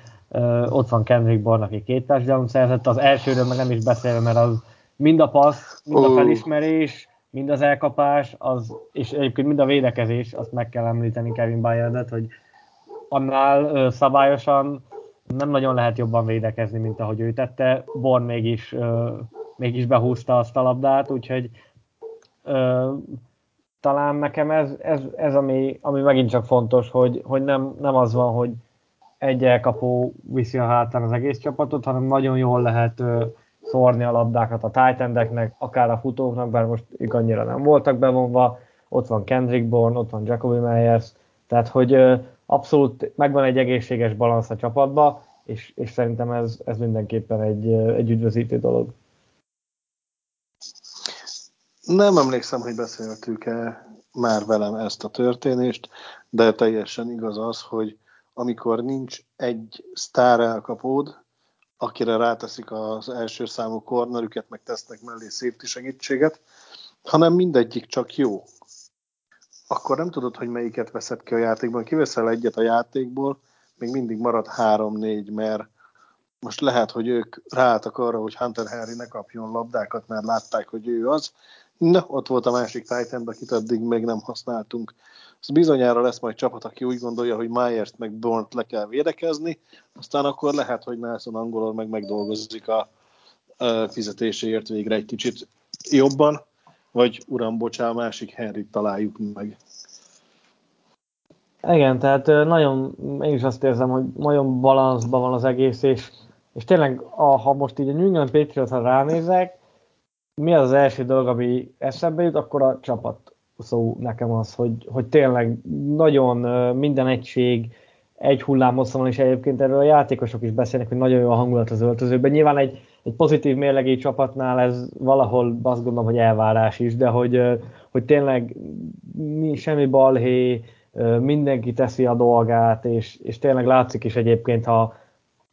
ott van Kendrick Bourne, aki két touchdown szerzett, az elsőről meg nem is beszélve, mert az mind a passz, mind a felismerés, mind az elkapás, az, és egyébként mind a védekezés, azt meg kell említeni Kevin Bayardet, hogy annál szabályosan nem nagyon lehet jobban védekezni, mint ahogy ő tette. Born mégis, mégis behúzta azt a labdát, úgyhogy talán nekem ez, ez, ez ami, ami megint csak fontos, hogy, hogy nem, nem az van, hogy egy elkapó viszi a hátán az egész csapatot, hanem nagyon jól lehet ö, szórni a labdákat a tight akár a futóknak, bár most annyira nem voltak bevonva, ott van Kendrick Bourne, ott van Jacoby Meyers, tehát hogy ö, abszolút megvan egy egészséges balansz a csapatba, és, és szerintem ez, ez mindenképpen egy, egy üdvözítő dolog. Nem emlékszem, hogy beszéltük-e már velem ezt a történést, de teljesen igaz az, hogy amikor nincs egy sztár elkapód, akire ráteszik az első számú kornerüket, meg tesznek mellé safety segítséget, hanem mindegyik csak jó. Akkor nem tudod, hogy melyiket veszed ki a játékban. Kiveszel egyet a játékból, még mindig marad három-négy, mert most lehet, hogy ők ráálltak arra, hogy Hunter Henry ne kapjon labdákat, mert látták, hogy ő az, Na, ott volt a másik Titan, akit addig még nem használtunk. Ez bizonyára lesz majd csapat, aki úgy gondolja, hogy Myers-t meg Bornt le kell védekezni, aztán akkor lehet, hogy Nelson angolul meg megdolgozik a, a fizetéséért végre egy kicsit jobban, vagy uram, bocsá, a másik Henry találjuk meg. Igen, tehát nagyon, én is azt érzem, hogy nagyon balanszban van az egész, és, és tényleg, a, ha most így a New England Patriots-ra ránézek, mi az, az első dolog, ami eszembe jut, akkor a csapat szó nekem az, hogy, hogy tényleg nagyon minden egység egy hullámhosszon van, és egyébként erről a játékosok is beszélnek, hogy nagyon jó a hangulat az öltözőben. Nyilván egy, egy pozitív mérlegé csapatnál ez valahol azt gondolom, hogy elvárás is, de hogy, hogy tényleg semmi balhé, mindenki teszi a dolgát, és, és tényleg látszik is egyébként, ha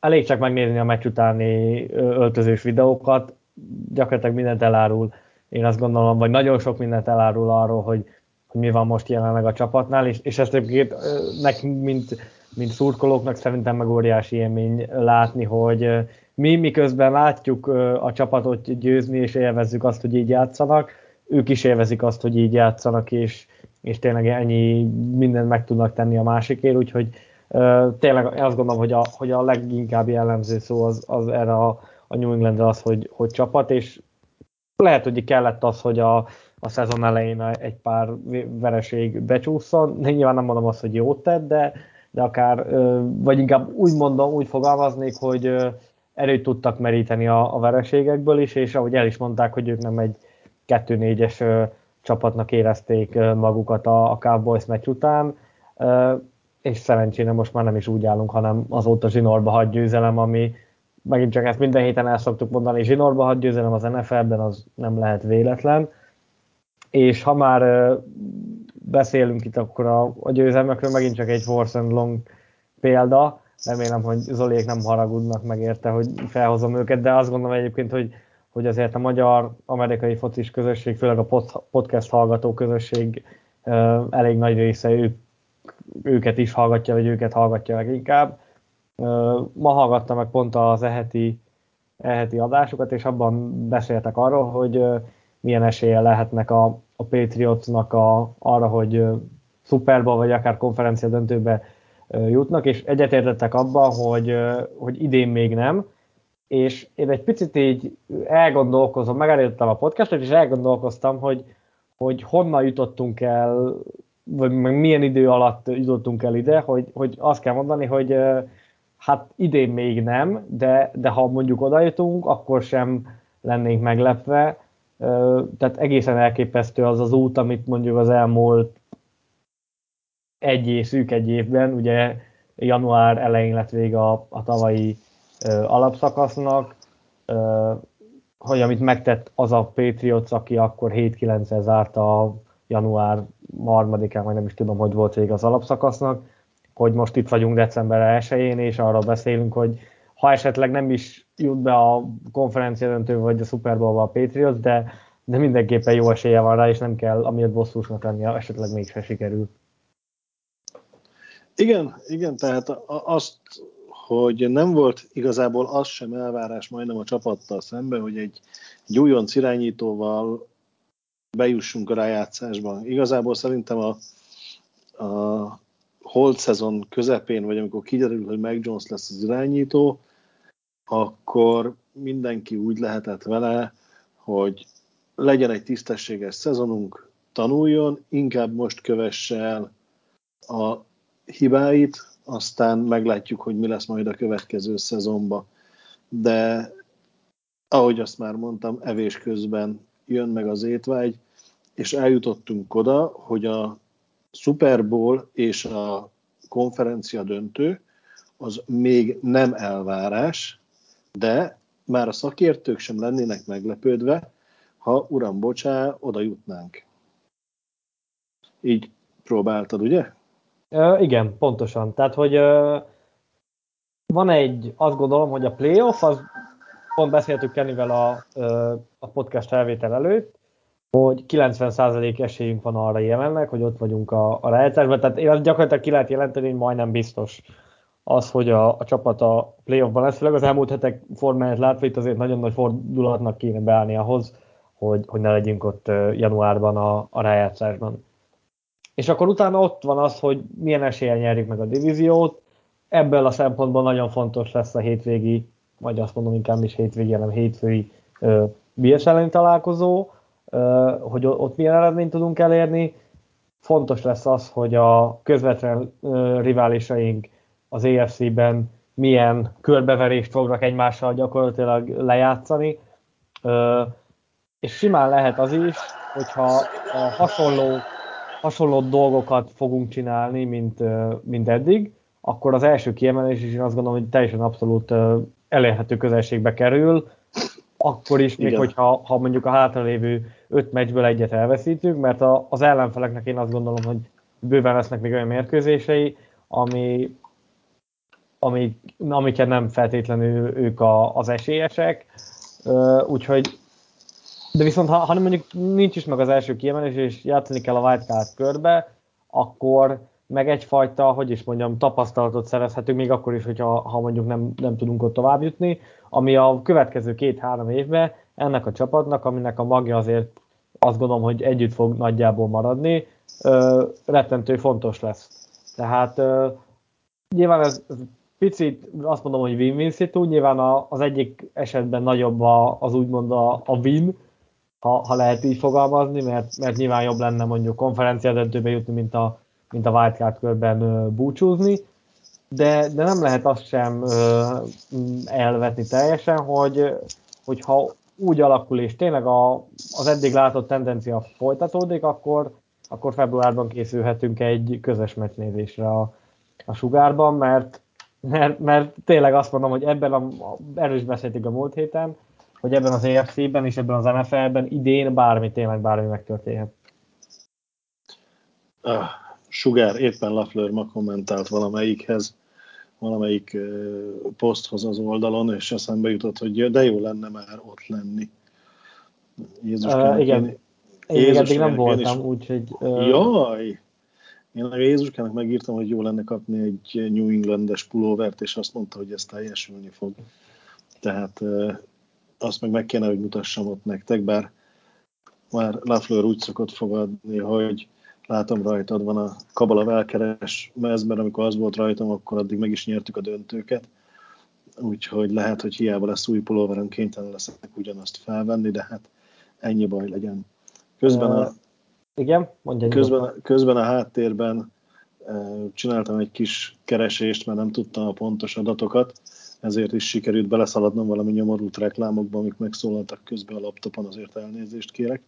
elég csak megnézni a meccs utáni öltözős videókat, gyakorlatilag mindent elárul. Én azt gondolom, vagy nagyon sok mindent elárul arról, hogy, hogy mi van most jelenleg a csapatnál, és, és ezt egyébként nekünk, mint, mint szurkolóknak szerintem meg óriási élmény látni, hogy mi miközben látjuk a csapatot győzni, és élvezzük azt, hogy így játszanak, ők is élvezik azt, hogy így játszanak, és, és tényleg ennyi mindent meg tudnak tenni a másikért, úgyhogy tényleg azt gondolom, hogy a, hogy a leginkább jellemző szó az, az erre a a New Englandre az, hogy, hogy csapat, és lehet, hogy kellett az, hogy a, a szezon elején egy pár vereség becsúszson. Nyilván nem mondom azt, hogy jót tett, de, de akár, vagy inkább úgy mondom, úgy fogalmaznék, hogy erőt tudtak meríteni a, a vereségekből is, és ahogy el is mondták, hogy ők nem egy 2-4-es csapatnak érezték magukat a, a Cowboys meccs után, és szerencsére most már nem is úgy állunk, hanem azóta zsinórba hagy győzelem, ami megint csak ezt minden héten el szoktuk mondani, zsinórba hagy győzelem az NFL-ben, az nem lehet véletlen. És ha már beszélünk itt akkor a, a győzelmekről, megint csak egy force and long példa, remélem, hogy Zoliék nem haragudnak meg érte, hogy felhozom őket, de azt gondolom egyébként, hogy, hogy azért a magyar-amerikai focis közösség, főleg a podcast hallgató közösség elég nagy része ők, őket is hallgatja, vagy őket hallgatja leginkább. Ma hallgattam meg pont az eheti, eheti adásokat, és abban beszéltek arról, hogy milyen esélye lehetnek a, a Patriotsnak a, arra, hogy Super Bowl vagy akár konferencia döntőbe jutnak, és egyetértettek abban, hogy, hogy idén még nem, és én egy picit így elgondolkozom, megállítottam a podcastot, és elgondolkoztam, hogy, hogy honnan jutottunk el, vagy milyen idő alatt jutottunk el ide, hogy, hogy azt kell mondani, hogy hát idén még nem, de, de ha mondjuk oda jutunk, akkor sem lennénk meglepve. Tehát egészen elképesztő az az út, amit mondjuk az elmúlt egy év, szűk egy évben, ugye január elején lett vége a, a tavalyi ö, alapszakasznak, ö, hogy amit megtett az a Patriots, aki akkor 7-9-el zárta a január 3-án, vagy nem is tudom, hogy volt vége az alapszakasznak, hogy most itt vagyunk december 1-én, és arra beszélünk, hogy ha esetleg nem is jut be a konferencia döntő vagy a Super bowl a Patriots, de, de mindenképpen jó esélye van rá, és nem kell amiatt bosszúsnak lenni, esetleg mégse sikerül. Igen, igen, tehát azt, hogy nem volt igazából az sem elvárás majdnem a csapattal szemben, hogy egy, egy újonc irányítóval bejussunk a rájátszásba. Igazából szerintem a, a holt szezon közepén, vagy amikor kiderül, hogy Meg Jones lesz az irányító, akkor mindenki úgy lehetett vele, hogy legyen egy tisztességes szezonunk, tanuljon, inkább most kövesse el a hibáit, aztán meglátjuk, hogy mi lesz majd a következő szezonban. De ahogy azt már mondtam, evés közben jön meg az étvágy, és eljutottunk oda, hogy a Super Bowl és a konferencia döntő az még nem elvárás, de már a szakértők sem lennének meglepődve, ha uram bocsá, oda jutnánk. Így próbáltad, ugye? Igen, pontosan. Tehát, hogy van egy, azt gondolom, hogy a playoff, az pont beszéltük Kennyvel a, a podcast felvétel előtt, hogy 90% esélyünk van arra jelenleg, hogy ott vagyunk a, a rájátszásban. Tehát én azt gyakorlatilag ki lehet jelenteni, hogy majdnem biztos az, hogy a, a csapat a playoffban lesz. Főleg az elmúlt hetek formáját látva, itt azért nagyon nagy fordulatnak kéne beállni ahhoz, hogy, hogy ne legyünk ott januárban a, a rájátszásban. És akkor utána ott van az, hogy milyen esélyen nyerjük meg a divíziót. Ebből a szempontból nagyon fontos lesz a hétvégi, vagy azt mondom inkább is hétvégi, hanem hétfői uh, BS ellen találkozó, uh, hogy ott milyen eredményt tudunk elérni. Fontos lesz az, hogy a közvetlen uh, riválisaink az EFC-ben milyen körbeverést fognak egymással gyakorlatilag lejátszani. És simán lehet az is, hogyha a hasonló hasonló dolgokat fogunk csinálni, mint, mint eddig, akkor az első kiemelés is én azt gondolom, hogy teljesen abszolút elérhető közelségbe kerül, akkor is, még hogyha ha mondjuk a hátralévő öt meccsből egyet elveszítünk, mert a, az ellenfeleknek én azt gondolom, hogy bőven lesznek még olyan mérkőzései, ami, ami, amiket nem feltétlenül ők a, az esélyesek, úgyhogy de viszont ha, ha mondjuk nincs is meg az első kiemelés, és játszani kell a wildcard körbe, akkor meg egyfajta, hogy is mondjam, tapasztalatot szerezhetünk, még akkor is, hogyha ha mondjuk nem, nem tudunk ott tovább jutni, ami a következő két-három évben ennek a csapatnak, aminek a magja azért azt gondolom, hogy együtt fog nagyjából maradni, ö, rettentő fontos lesz. Tehát ö, nyilván ez picit azt mondom, hogy win-win szitu, nyilván a, az egyik esetben nagyobb a, az úgymond a, a win, ha, ha lehet így fogalmazni, mert, mert nyilván jobb lenne mondjuk konferencia döntőbe jutni, mint a, mint a wildcard körben búcsúzni, de, de nem lehet azt sem elvetni teljesen, hogy, hogyha úgy alakul, és tényleg a, az eddig látott tendencia folytatódik, akkor, akkor februárban készülhetünk egy közös meccsnézésre a, a sugárban, mert, mert, mert tényleg azt mondom, hogy ebben, a, erről is beszéltük a múlt héten, hogy ebben az EFC-ben és ebben az NFL-ben idén bármi, tényleg bármi megtörténhet. Ah, Sugár éppen Lafleur ma kommentált valamelyikhez, valamelyik poszthoz az oldalon, és eszembe jutott, hogy de jó lenne már ott lenni. Jézus uh, igen. Én, én Jézus eddig nem voltam, úgyhogy... Uh... Jaj! Én a Jézuskának megírtam, hogy jó lenne kapni egy New Englandes pulóvert, és azt mondta, hogy ez teljesülni fog. Tehát azt meg meg kéne, hogy mutassam ott nektek, bár már Lafleur úgy szokott fogadni, hogy látom rajtad van a Kabala velkeres mezben, amikor az volt rajtam, akkor addig meg is nyertük a döntőket. Úgyhogy lehet, hogy hiába lesz új pulóverem, kénytelen leszek ugyanazt felvenni, de hát ennyi baj legyen. Közben a, igen, mondja közben, közben a háttérben csináltam egy kis keresést, mert nem tudtam a pontos adatokat, ezért is sikerült beleszaladnom valami nyomorult reklámokba, amik megszólaltak közben a laptopon, azért elnézést kérek.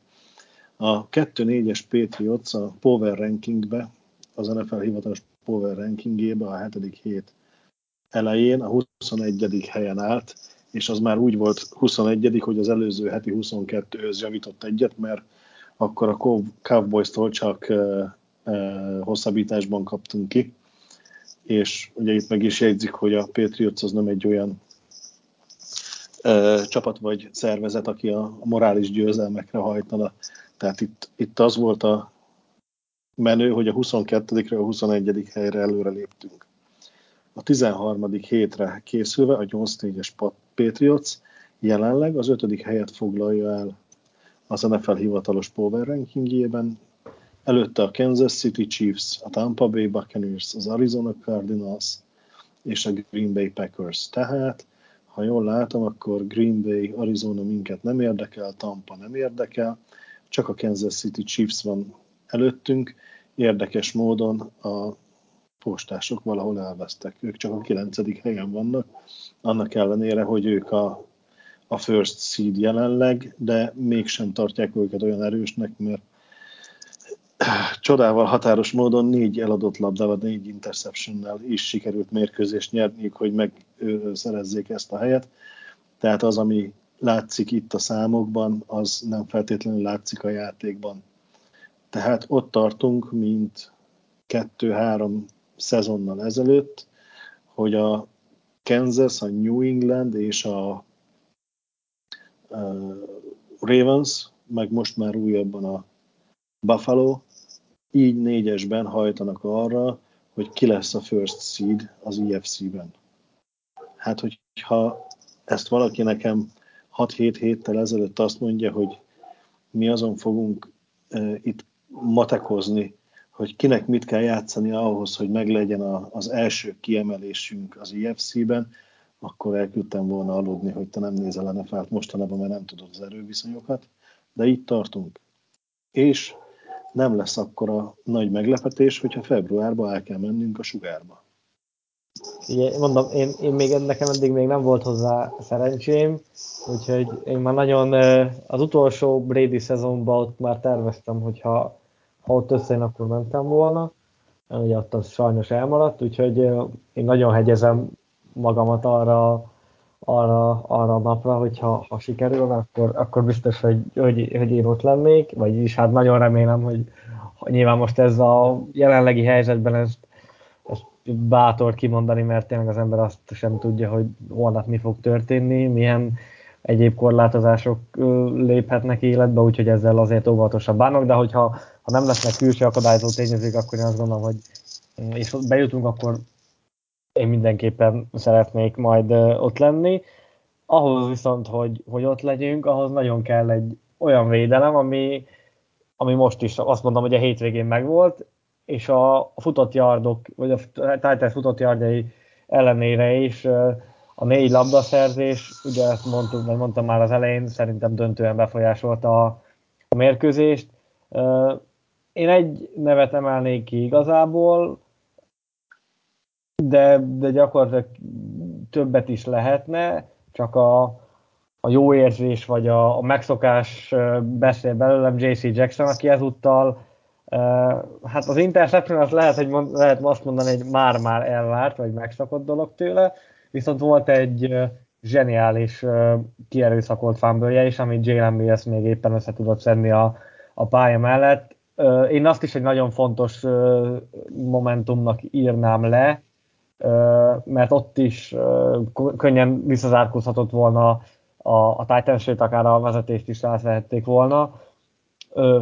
A 2-4-es Patriots a Power Rankingbe, az NFL hivatalos Power Rankingébe a 7. hét elején a 21. helyen állt, és az már úgy volt 21. hogy az előző heti 22-höz javított egyet, mert akkor a Cowboys-tól csak hosszabbításban kaptunk ki, és ugye itt meg is jegyzik, hogy a Patriots az nem egy olyan uh, csapat vagy szervezet, aki a, a morális győzelmekre hajtana tehát itt, itt az volt a menő, hogy a 22 a 21. helyre előre léptünk. A 13. hétre készülve a 8-4-es Patriots jelenleg az 5. helyet foglalja el az NFL hivatalos power rankingjében, előtte a Kansas City Chiefs, a Tampa Bay Buccaneers, az Arizona Cardinals és a Green Bay Packers. Tehát, ha jól látom, akkor Green Bay, Arizona minket nem érdekel, Tampa nem érdekel, csak a Kansas City Chiefs van előttünk. Érdekes módon a postások valahol elvesztek. Ők csak a 9. helyen vannak, annak ellenére, hogy ők a, a first seed jelenleg, de mégsem tartják őket olyan erősnek, mert csodával határos módon négy eladott labdával, négy interceptionnel is sikerült mérkőzést nyerniük, hogy megszerezzék ezt a helyet. Tehát az, ami látszik itt a számokban, az nem feltétlenül látszik a játékban. Tehát ott tartunk, mint kettő-három szezonnal ezelőtt, hogy a Kansas, a New England és a Ravens, meg most már újabban a Buffalo, így négyesben hajtanak arra, hogy ki lesz a first seed az EFC-ben. Hát, hogyha ezt valaki nekem 6-7 héttel ezelőtt azt mondja, hogy mi azon fogunk uh, itt matekozni, hogy kinek mit kell játszani ahhoz, hogy meglegyen a, az első kiemelésünk az IFC-ben, akkor elküldtem volna aludni, hogy te nem nézel a nfl mostanában, mert nem tudod az erőviszonyokat, de itt tartunk. És nem lesz akkor a nagy meglepetés, hogyha februárban el kell mennünk a sugárba. Igen, mondom, én, én még nekem eddig még nem volt hozzá szerencsém, úgyhogy én már nagyon az utolsó Brady szezonban ott már terveztem, hogy ha, ha ott összejön, akkor mentem volna. Ugye ott az sajnos elmaradt, úgyhogy én nagyon hegyezem magamat arra, arra, arra a napra, hogy ha, sikerül, akkor, akkor biztos, hogy, hogy, hogy én ott lennék, vagyis hát nagyon remélem, hogy, nyilván most ez a jelenlegi helyzetben ezt bátor kimondani, mert tényleg az ember azt sem tudja, hogy holnap mi fog történni, milyen egyéb korlátozások léphetnek életbe, úgyhogy ezzel azért óvatosabb bánok, de hogyha ha nem lesznek külső akadályozó tényezők, akkor én azt gondolom, hogy és bejutunk, akkor én mindenképpen szeretnék majd ott lenni. Ahhoz viszont, hogy, hogy ott legyünk, ahhoz nagyon kell egy olyan védelem, ami, ami most is azt mondom, hogy a hétvégén megvolt, és a futott yardok, vagy a Titans futott yardjai ellenére is a négy labdaszerzés, ugye ezt mondtuk, mert mondtam már az elején, szerintem döntően befolyásolta a, a mérkőzést. Én egy nevet emelnék ki igazából, de, de gyakorlatilag többet is lehetne, csak a, a jó érzés vagy a, a megszokás beszél belőlem JC Jackson, aki ezúttal hát az interception az lehet, hogy mond, lehet azt mondani, hogy már-már elvárt, vagy megszokott dolog tőle, viszont volt egy zseniális kierőszakolt fumble is, amit Jalen Mills még éppen össze tudott szedni a, a pálya mellett. Én azt is egy nagyon fontos momentumnak írnám le, mert ott is könnyen visszazárkózhatott volna a, a Titans, akár a vezetést is átvehették volna.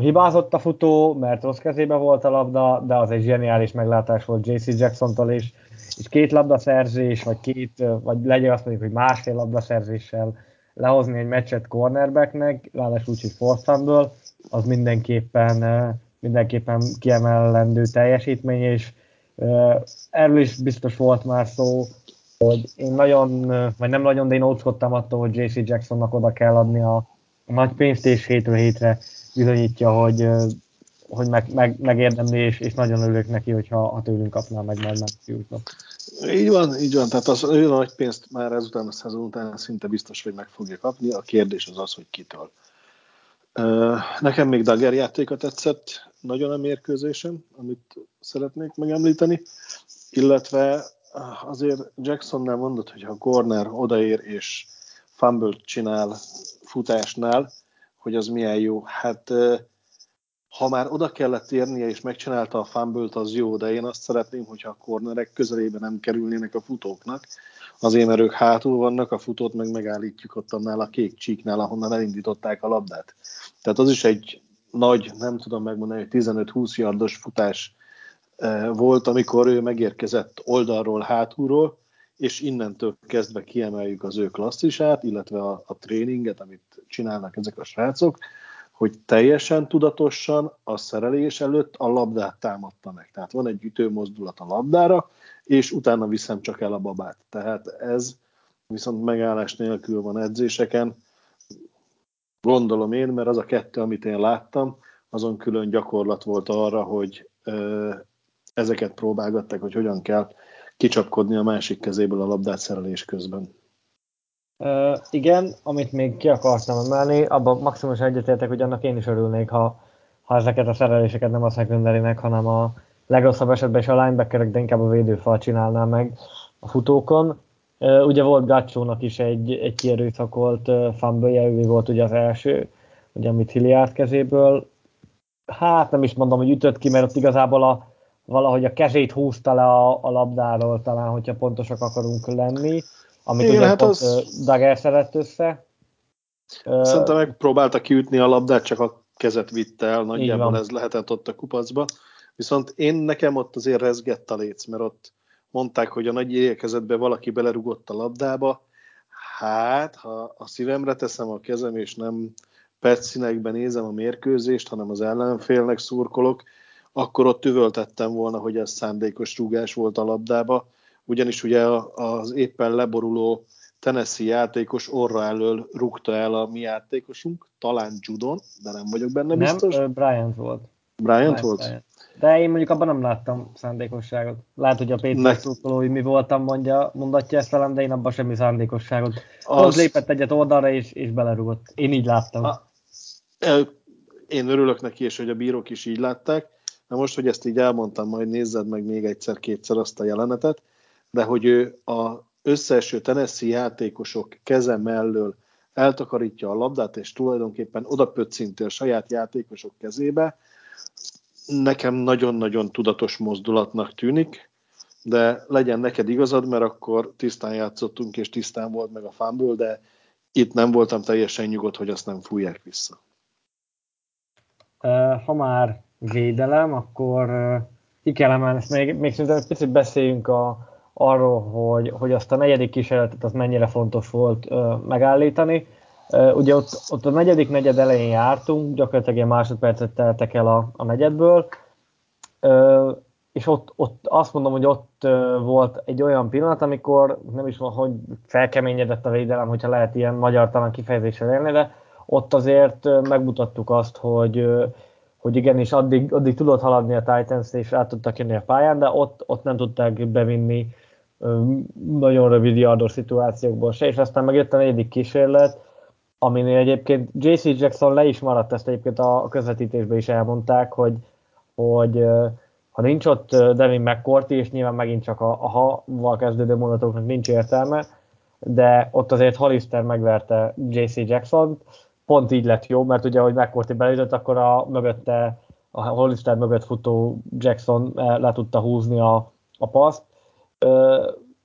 Hibázott a futó, mert rossz kezébe volt a labda, de az egy zseniális meglátás volt JC Jackson-tól is, és két labdaszerzés, vagy két, vagy legyen azt mondjuk, hogy másfél labdaszerzéssel lehozni egy meccset cornerbacknek, ráadásul úgy, hogy az mindenképpen, mindenképpen kiemelendő teljesítmény, és erről is biztos volt már szó, hogy én nagyon, vagy nem nagyon, de én óckodtam attól, hogy JC Jacksonnak oda kell adni a, nagy pénzt, és hétről hétre bizonyítja, hogy, hogy meg, meg, megérdemli, és, és nagyon örülök neki, hogyha ha tőlünk kapná meg majd Matthewsnak. Így van, így van. Tehát az ő nagy pénzt már ezután a szezon után szinte biztos, hogy meg fogja kapni. A kérdés az az, hogy kitől. Nekem még Dagger játéka tetszett nagyon a mérkőzésem, amit szeretnék megemlíteni, illetve azért Jacksonnál mondott, hogy ha corner odaér és fumble csinál futásnál, hogy az milyen jó. Hát ha már oda kellett érnie és megcsinálta a fumble az jó, de én azt szeretném, hogyha a cornerek közelébe nem kerülnének a futóknak, azért mert ők hátul vannak, a futót meg megállítjuk ott annál a kék csíknál, ahonnan elindították a labdát. Tehát az is egy nagy, nem tudom megmondani, hogy 15-20 yardos futás volt, amikor ő megérkezett oldalról, hátulról, és innentől kezdve kiemeljük az ő klasszisát, illetve a, a tréninget, amit csinálnak ezek a srácok, hogy teljesen tudatosan a szerelés előtt a labdát támadta meg. Tehát van egy ütőmozdulat a labdára, és utána viszem csak el a babát. Tehát ez viszont megállás nélkül van edzéseken. Gondolom én, mert az a kettő, amit én láttam, azon külön gyakorlat volt arra, hogy ezeket próbálgatták, hogy hogyan kell kicsapkodni a másik kezéből a labdát szerelés közben. Uh, igen, amit még ki akartam emelni, abban maximum egyetértek, hogy annak én is örülnék, ha, ha ezeket a szereléseket nem a secondary hanem a legrosszabb esetben is a linebackerek, de inkább a védőfal csinálná meg a futókon. Uh, ugye volt Gácsónak is egy, egy kierőszakolt uh, fumble ő volt ugye az első, ugye amit Hilliard kezéből. Hát nem is mondom, hogy ütött ki, mert ott igazából a, valahogy a kezét húzta le a, a labdáról talán, hogyha pontosak akarunk lenni, amit Igen, ugye hát az... Dagger szedett össze. Szerintem megpróbálta kiütni a labdát, csak a kezet vitte el, nagyjából ez lehetett ott a kupacba. Viszont én nekem ott azért rezgett a léc, mert ott mondták, hogy a nagy érkezetbe valaki belerugott a labdába. Hát, ha a szívemre teszem a kezem, és nem percszínekben nézem a mérkőzést, hanem az ellenfélnek szurkolok, akkor ott üvöltettem volna, hogy ez szándékos rúgás volt a labdába, ugyanis ugye az éppen leboruló Tennessee játékos orra elől rúgta el a mi játékosunk, talán Judon, de nem vagyok benne biztos. Nem, Bryant volt. Bryant, Bryant volt? Bryant. De én mondjuk abban nem láttam szándékosságot. Lehet, hogy a Péter hogy mi voltam, mondja, mondatja ezt velem, de én abban semmi szándékosságot. Az... Az lépett egyet oldalra, és, és belerúgott. Én így láttam. A... Én örülök neki, és hogy a bírók is így látták. Na most, hogy ezt így elmondtam, majd nézzed meg még egyszer-kétszer azt a jelenetet, de hogy ő a összeeső Tennessee játékosok keze mellől eltakarítja a labdát, és tulajdonképpen oda pöccinti a saját játékosok kezébe, nekem nagyon-nagyon tudatos mozdulatnak tűnik, de legyen neked igazad, mert akkor tisztán játszottunk, és tisztán volt meg a fámból, de itt nem voltam teljesen nyugodt, hogy azt nem fújják vissza. Ha már védelem, akkor ki kell emelni, ezt még, még szerintem egy picit beszéljünk a, arról, hogy, hogy azt a negyedik kísérletet az mennyire fontos volt uh, megállítani. Uh, ugye ott, ott a negyedik negyed elején jártunk, gyakorlatilag egy másodpercet teltek el a, a negyedből, uh, és ott, ott azt mondom, hogy ott uh, volt egy olyan pillanat, amikor nem is van, hogy felkeményedett a védelem, hogyha lehet ilyen magyar talán kifejezéssel élni, de ott azért megmutattuk azt, hogy, hogy igenis addig, addig tudott haladni a Titans, és át tudtak jönni a pályán, de ott, ott nem tudták bevinni nagyon rövid yardos szituációkból se, és aztán megjött a negyedik kísérlet, aminél egyébként JC Jackson le is maradt, ezt egyébként a közvetítésben is elmondták, hogy, hogy ha nincs ott Devin McCourty, és nyilván megint csak a, a ha-val kezdődő mondatoknak nincs értelme, de ott azért Hollister megverte JC Jackson, pont így lett jó, mert ugye, hogy McCourty belütött, akkor a mögötte, a Hollister mögött futó Jackson le tudta húzni a, a paszt,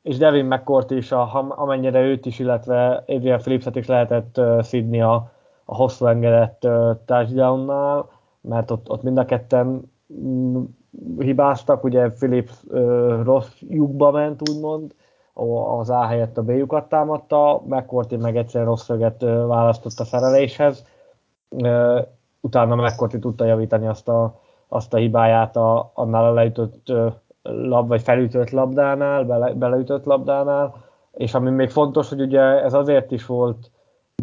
és Devin McCourt is, a, amennyire őt is, illetve Adrian Phillipset is lehetett szidni a, a hosszú engedett touchdownnál, mert ott, ott mind a ketten mm, hibáztak, ugye Philips rossz lyukba ment, úgymond, az A helyett a B lyukat támadta, McCourty meg egyszer rossz szöget választott a szereléshez, utána McCourty tudta javítani azt a, azt a hibáját a, annál a leütött lab, vagy felütött labdánál, bele, beleütött labdánál, és ami még fontos, hogy ugye ez azért is volt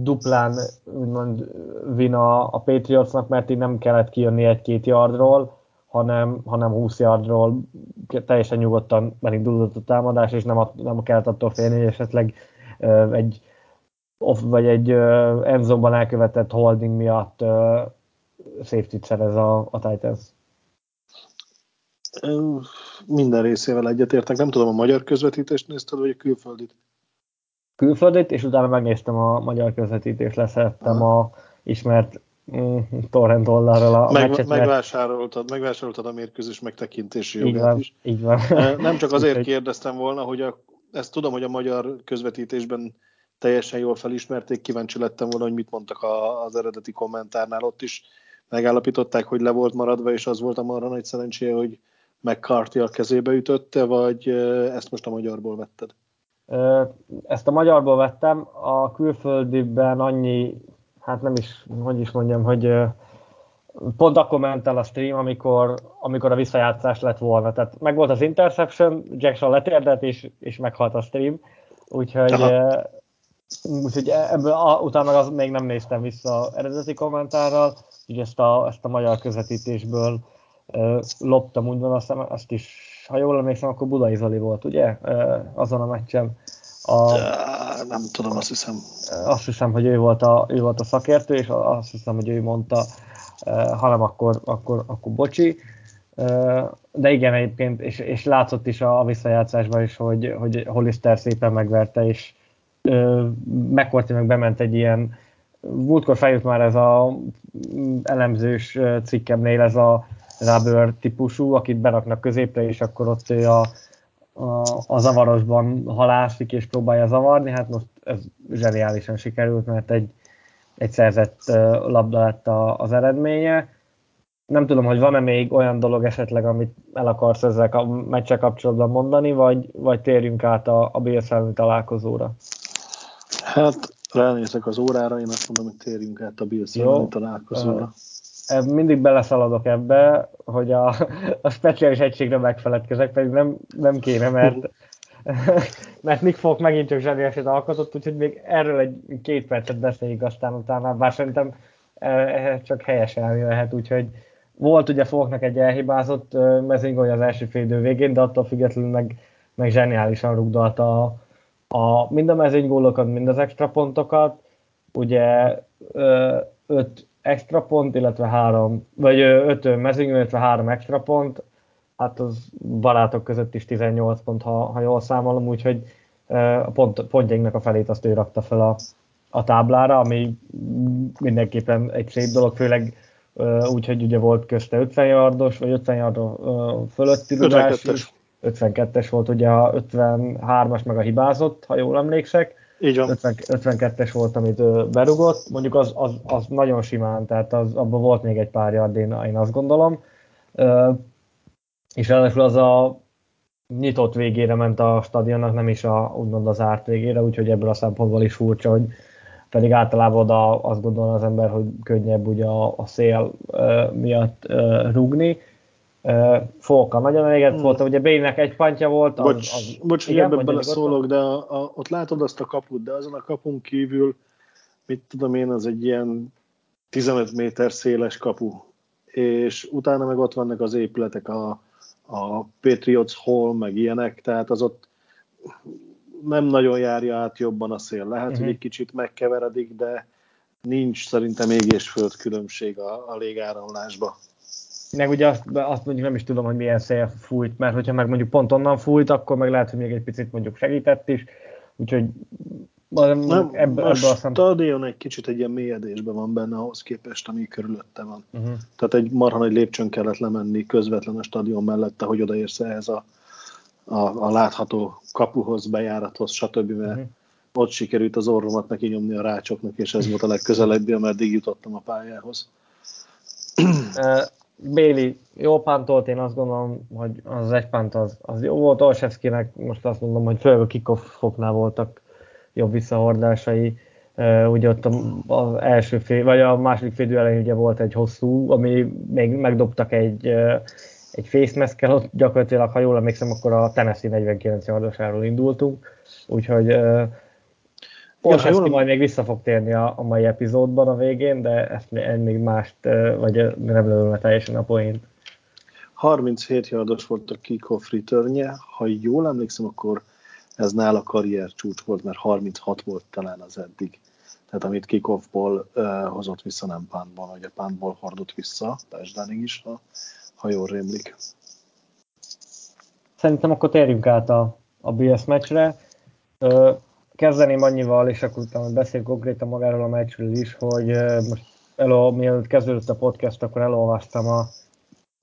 duplán úgymond vina a Patriotsnak, mert így nem kellett kijönni egy-két yardról, hanem, hanem 20 yardról teljesen nyugodtan elindult a támadás, és nem, nem kellett attól félni, hogy esetleg uh, egy off, vagy egy uh, endzone elkövetett holding miatt uh, safety-t szerez a, a Titans. Minden részével egyetértek. Nem tudom, a magyar közvetítést nézted, vagy a külföldit? Külföldit, és utána megnéztem a magyar közvetítést, leszettem a ismert mm, torrent oldalról a Meg, meccset, megvásároltad, megvásároltad a mérkőzés megtekintési jogát így van, is. Így van. Nem csak azért kérdeztem volna, hogy a, ezt tudom, hogy a magyar közvetítésben teljesen jól felismerték, kíváncsi lettem volna, hogy mit mondtak a, az eredeti kommentárnál, ott is megállapították, hogy le volt maradva, és az volt a marra nagy szerencséje, hogy McCarthy a kezébe ütötte, vagy ezt most a magyarból vetted? Ezt a magyarból vettem, a külföldiben annyi, hát nem is, hogy is mondjam, hogy pont akkor ment el a stream, amikor, amikor a visszajátszás lett volna. Tehát meg volt az interception, Jackson letérdett, és, és meghalt a stream. Úgyhogy, úgyhogy ebből a, utána az még nem néztem vissza eredeti kommentárral, úgyhogy ezt a, ezt a magyar közvetítésből loptam, úgy van, azt, azt is, ha jól emlékszem, akkor Budai Zoli volt, ugye? Azon a meccsen. A, nem tudom, azt hiszem. Azt hiszem, hogy ő volt a, ő volt a szakértő, és azt hiszem, hogy ő mondta, ha nem, akkor, akkor, akkor bocsi. De igen, egyébként, és, és látszott is a, a visszajátszásban is, hogy, hogy Hollister szépen megverte, és megkorti meg bement egy ilyen, múltkor feljött már ez a elemzős cikkemnél ez a Rubber típusú, akit beraknak középre, és akkor ott ő a, a, a zavarosban halászik és próbálja zavarni. Hát most ez zseniálisan sikerült, mert egy, egy szerzett labda lett a, az eredménye. Nem tudom, hogy van-e még olyan dolog esetleg, amit el akarsz ezzel a meccsel kapcsolatban mondani, vagy, vagy térjünk át a, a Bills találkozóra? Hát ránézek az órára, én azt mondom, hogy térjünk át a Bills találkozóra. Uh, mindig beleszaladok ebbe, hogy a, a speciális egységre megfeledkezek, pedig nem, nem kéne, mert, mert Nick Folk megint csak zseniálisat alkotott, úgyhogy még erről egy két percet beszéljük aztán utána, bár szerintem ehhez csak helyesen lehet, úgyhogy volt ugye Folknak egy elhibázott mezőnygója az első fél idő végén, de attól függetlenül meg, meg zseniálisan rugdalta a, a, mind a mezőnygólokat, mind az extra pontokat. Ugye öt extra pont, illetve három, vagy öt mezőnyő, illetve három extra pont, hát az barátok között is 18 pont, ha, ha jól számolom, úgyhogy a pont, pontjainknak a felét azt ő rakta fel a, a táblára, ami mindenképpen egy szép dolog, főleg úgyhogy ugye volt közte 50 yardos, vagy 50 yardon fölötti rugás 52-es volt ugye a 53-as meg a hibázott, ha jól emlékszek, így van. 50, 52-es volt, amit berugott, mondjuk az, az, az nagyon simán, tehát az, abban volt még egy pár yard, én, én azt gondolom. És ráadásul az a nyitott végére ment a stadionnak, nem is a, úgymond az árt végére, úgyhogy ebből a szempontból is furcsa, hogy pedig általában oda azt gondolna az ember, hogy könnyebb ugye a, a szél uh, miatt uh, rugni. Fóka nagyon elégedett hmm. volt, ugye Bének egy pantja volt. Az, bocs, az, bocs igen, hogy ebben szólok, de a, a, ott látod azt a kaput, de azon a kapun kívül mit tudom én, az egy ilyen 15 méter széles kapu, és utána meg ott vannak az épületek, a, a Patriots Hall, meg ilyenek, tehát az ott nem nagyon járja át jobban a szél. Lehet, uh-huh. hogy egy kicsit megkeveredik, de nincs szerintem ég és föld különbség a, a légáramlásba. Meg ugye azt, azt mondjuk nem is tudom, hogy milyen szél fújt, mert hogyha meg mondjuk pont onnan fújt, akkor meg lehet, hogy még egy picit mondjuk segített is, úgyhogy nem, ebbe, a ebbe stadion egy kicsit egy ilyen mélyedésben van benne ahhoz képest, ami körülötte van. Uh-huh. Tehát egy marha nagy lépcsőn kellett lemenni közvetlen a stadion mellette, hogy odaérsz ehhez a, a, a látható kapuhoz, bejárathoz, stb. Mert uh-huh. ott sikerült az orromat neki nyomni a rácsoknak, és ez volt a legközelebbi, ameddig jutottam a pályához. Béli jó pántolt, én azt gondolom, hogy az egy pánt az, az jó volt. Olszewskinek most azt mondom, hogy főleg a kickoffoknál voltak jobb visszahordásai. Ugye ott az első fél, vagy a második fél elején ugye volt egy hosszú, ami még megdobtak egy, egy face mask ott gyakorlatilag, ha jól emlékszem, akkor a Tennessee 49 yardosáról indultunk, úgyhogy Olszewski majd még vissza fog térni a, a mai epizódban a végén, de ezt még mást, vagy nem lőlne teljesen a poént. 37 yardos volt a kickoff returnje, ha jól emlékszem, akkor ez nála karrier csúcs volt, mert 36 volt talán az eddig. Tehát amit kickoffból uh, hozott vissza, nem pántból, vagy a pántból hordott vissza, touchdownig is, ha, ha jól rémlik. Szerintem akkor térjünk át a, a BS meccsre. Uh, kezdeném annyival, és akkor utána beszélünk konkrétan magáról a meccsről is, hogy most elol, mielőtt kezdődött a podcast, akkor elolvastam a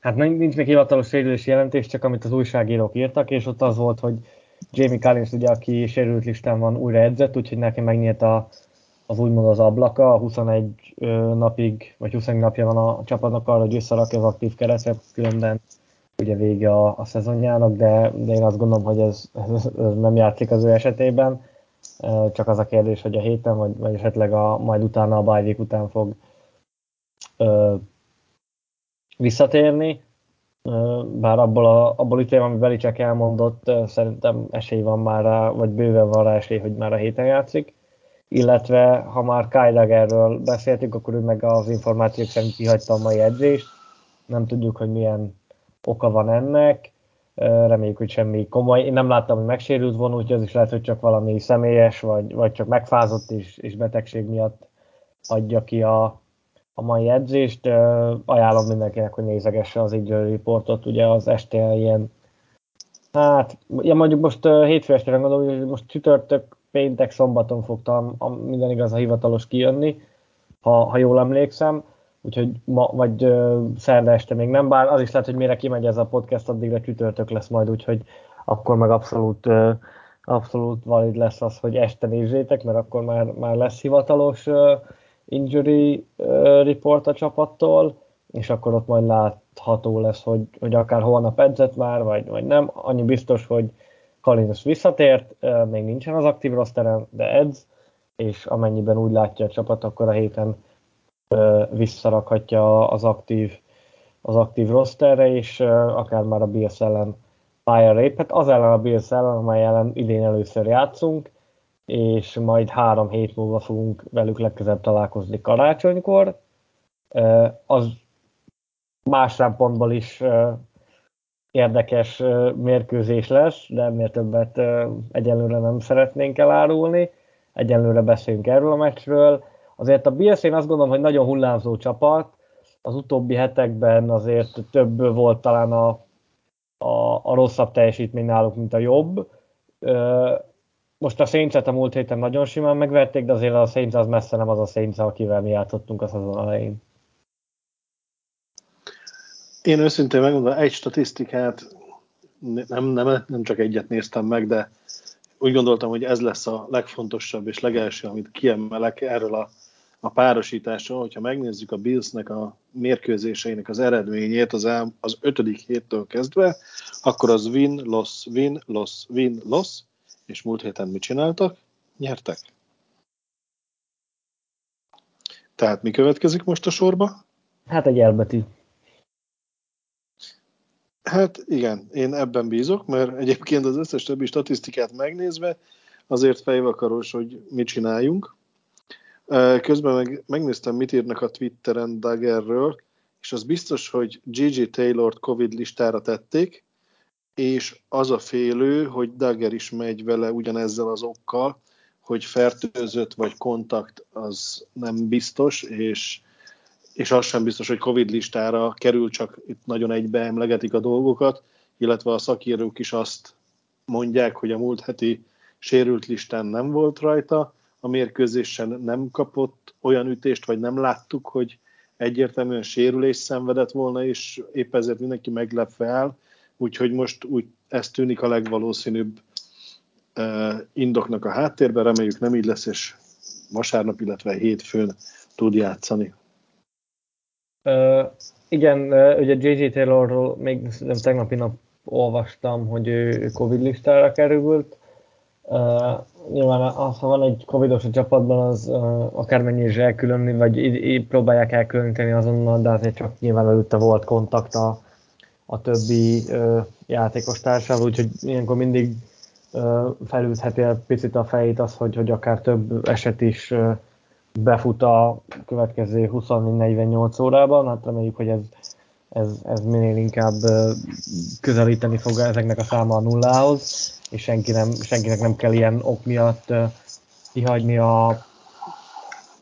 Hát nincs még hivatalos sérülési jelentés, csak amit az újságírók írtak, és ott az volt, hogy Jamie Collins, ugye, aki sérült listán van, újra edzett, úgyhogy neki megnyílt a, az úgymond az ablaka, 21 napig, vagy 20 napja van a csapatnak arra, hogy összerakja az aktív keretre, különben ugye vége a, a szezonjának, de, de én azt gondolom, hogy ez, ez, ez nem játszik az ő esetében. Csak az a kérdés, hogy a héten, vagy, vagy esetleg a, majd utána a bye után fog ö, visszatérni bár abból, a, abból ütően, ami Belicek elmondott, szerintem esély van már rá, vagy bőven van rá esély, hogy már a héten játszik. Illetve, ha már Kyle Daggerről beszéltünk, akkor ő meg az információk szerint kihagyta a mai edzést. Nem tudjuk, hogy milyen oka van ennek. Reméljük, hogy semmi komoly. Én nem láttam, hogy megsérült volna, úgyhogy az is lehet, hogy csak valami személyes, vagy, vagy csak megfázott és, és betegség miatt adja ki a, a mai edzést. Ajánlom mindenkinek, hogy nézegesse az injury reportot, ugye az este ilyen Hát, ja, mondjuk most uh, hétfő estére gondolom, hogy most csütörtök, péntek, szombaton fogtam a, minden igaz a hivatalos kijönni, ha, ha jól emlékszem, úgyhogy ma, vagy uh, szerda este még nem, bár az is lehet, hogy mire kimegy ez a podcast, addigra csütörtök lesz majd, úgyhogy akkor meg abszolút, uh, abszolút valid lesz az, hogy este nézzétek, mert akkor már, már lesz hivatalos uh, injury report a csapattól, és akkor ott majd látható lesz, hogy, hogy akár holnap edzett már, vagy, vagy nem. Annyi biztos, hogy Kalinus visszatért, még nincsen az aktív rosteren, de edz, és amennyiben úgy látja a csapat, akkor a héten visszarakhatja az aktív, az aktív rosterre, és akár már a Bills ellen pályára léphet. Az ellen a Bills ellen, amely ellen idén először játszunk, és majd három hét múlva fogunk velük legközelebb találkozni karácsonykor. Az más szempontból is érdekes mérkőzés lesz, de ennél többet egyelőre nem szeretnénk elárulni. Egyelőre beszélünk erről a meccsről. Azért a Bills én azt gondolom, hogy nagyon hullámzó csapat. Az utóbbi hetekben azért több volt talán a, a, a rosszabb teljesítmény náluk, mint a jobb most a saints a múlt héten nagyon simán megverték, de azért a Saints az messze nem az a Saints, akivel mi játszottunk a szezon elején. Én őszintén megmondom, egy statisztikát, nem, nem, nem csak egyet néztem meg, de úgy gondoltam, hogy ez lesz a legfontosabb és legelső, amit kiemelek erről a, a párosításról, hogyha megnézzük a Billsnek a mérkőzéseinek az eredményét az, el, az ötödik héttől kezdve, akkor az win, loss, win, loss, win, loss, és múlt héten mit csináltak? Nyertek. Tehát mi következik most a sorba? Hát egy elbetű. Hát igen, én ebben bízok, mert egyébként az összes többi statisztikát megnézve azért fejvakaros, hogy mit csináljunk. Közben meg, megnéztem, mit írnak a Twitteren Daggerről, és az biztos, hogy Gigi Taylor-t Covid listára tették, és az a félő, hogy Dagger is megy vele ugyanezzel az okkal, hogy fertőzött vagy kontakt az nem biztos, és, és az sem biztos, hogy Covid listára kerül, csak itt nagyon egybe emlegetik a dolgokat, illetve a szakírók is azt mondják, hogy a múlt heti sérült listán nem volt rajta, a mérkőzésen nem kapott olyan ütést, vagy nem láttuk, hogy egyértelműen sérülés szenvedett volna, és épp ezért mindenki meglep fel, úgyhogy most úgy ez tűnik a legvalószínűbb indoknak a háttérben, reméljük nem így lesz, és vasárnap, illetve hétfőn tud játszani. Uh, igen, uh, ugye J.J. Taylorról még nem tegnapi nap olvastam, hogy ő Covid listára került, Uh, nyilván az, ha van egy covidos a csapatban, az uh, akármennyi is elkülönni, vagy így, így próbálják elkülöníteni azonnal, de azért csak nyilván előtte volt kontakt a, a többi uh, játékos társával, úgyhogy ilyenkor mindig uh, felütheti egy picit a fejét az, hogy, hogy akár több eset is uh, befut a következő 24-48 órában, hát reméljük, hogy ez, ez, ez minél inkább közelíteni fog ezeknek a száma a nullához és senki nem, senkinek nem kell ilyen ok miatt kihagyni a,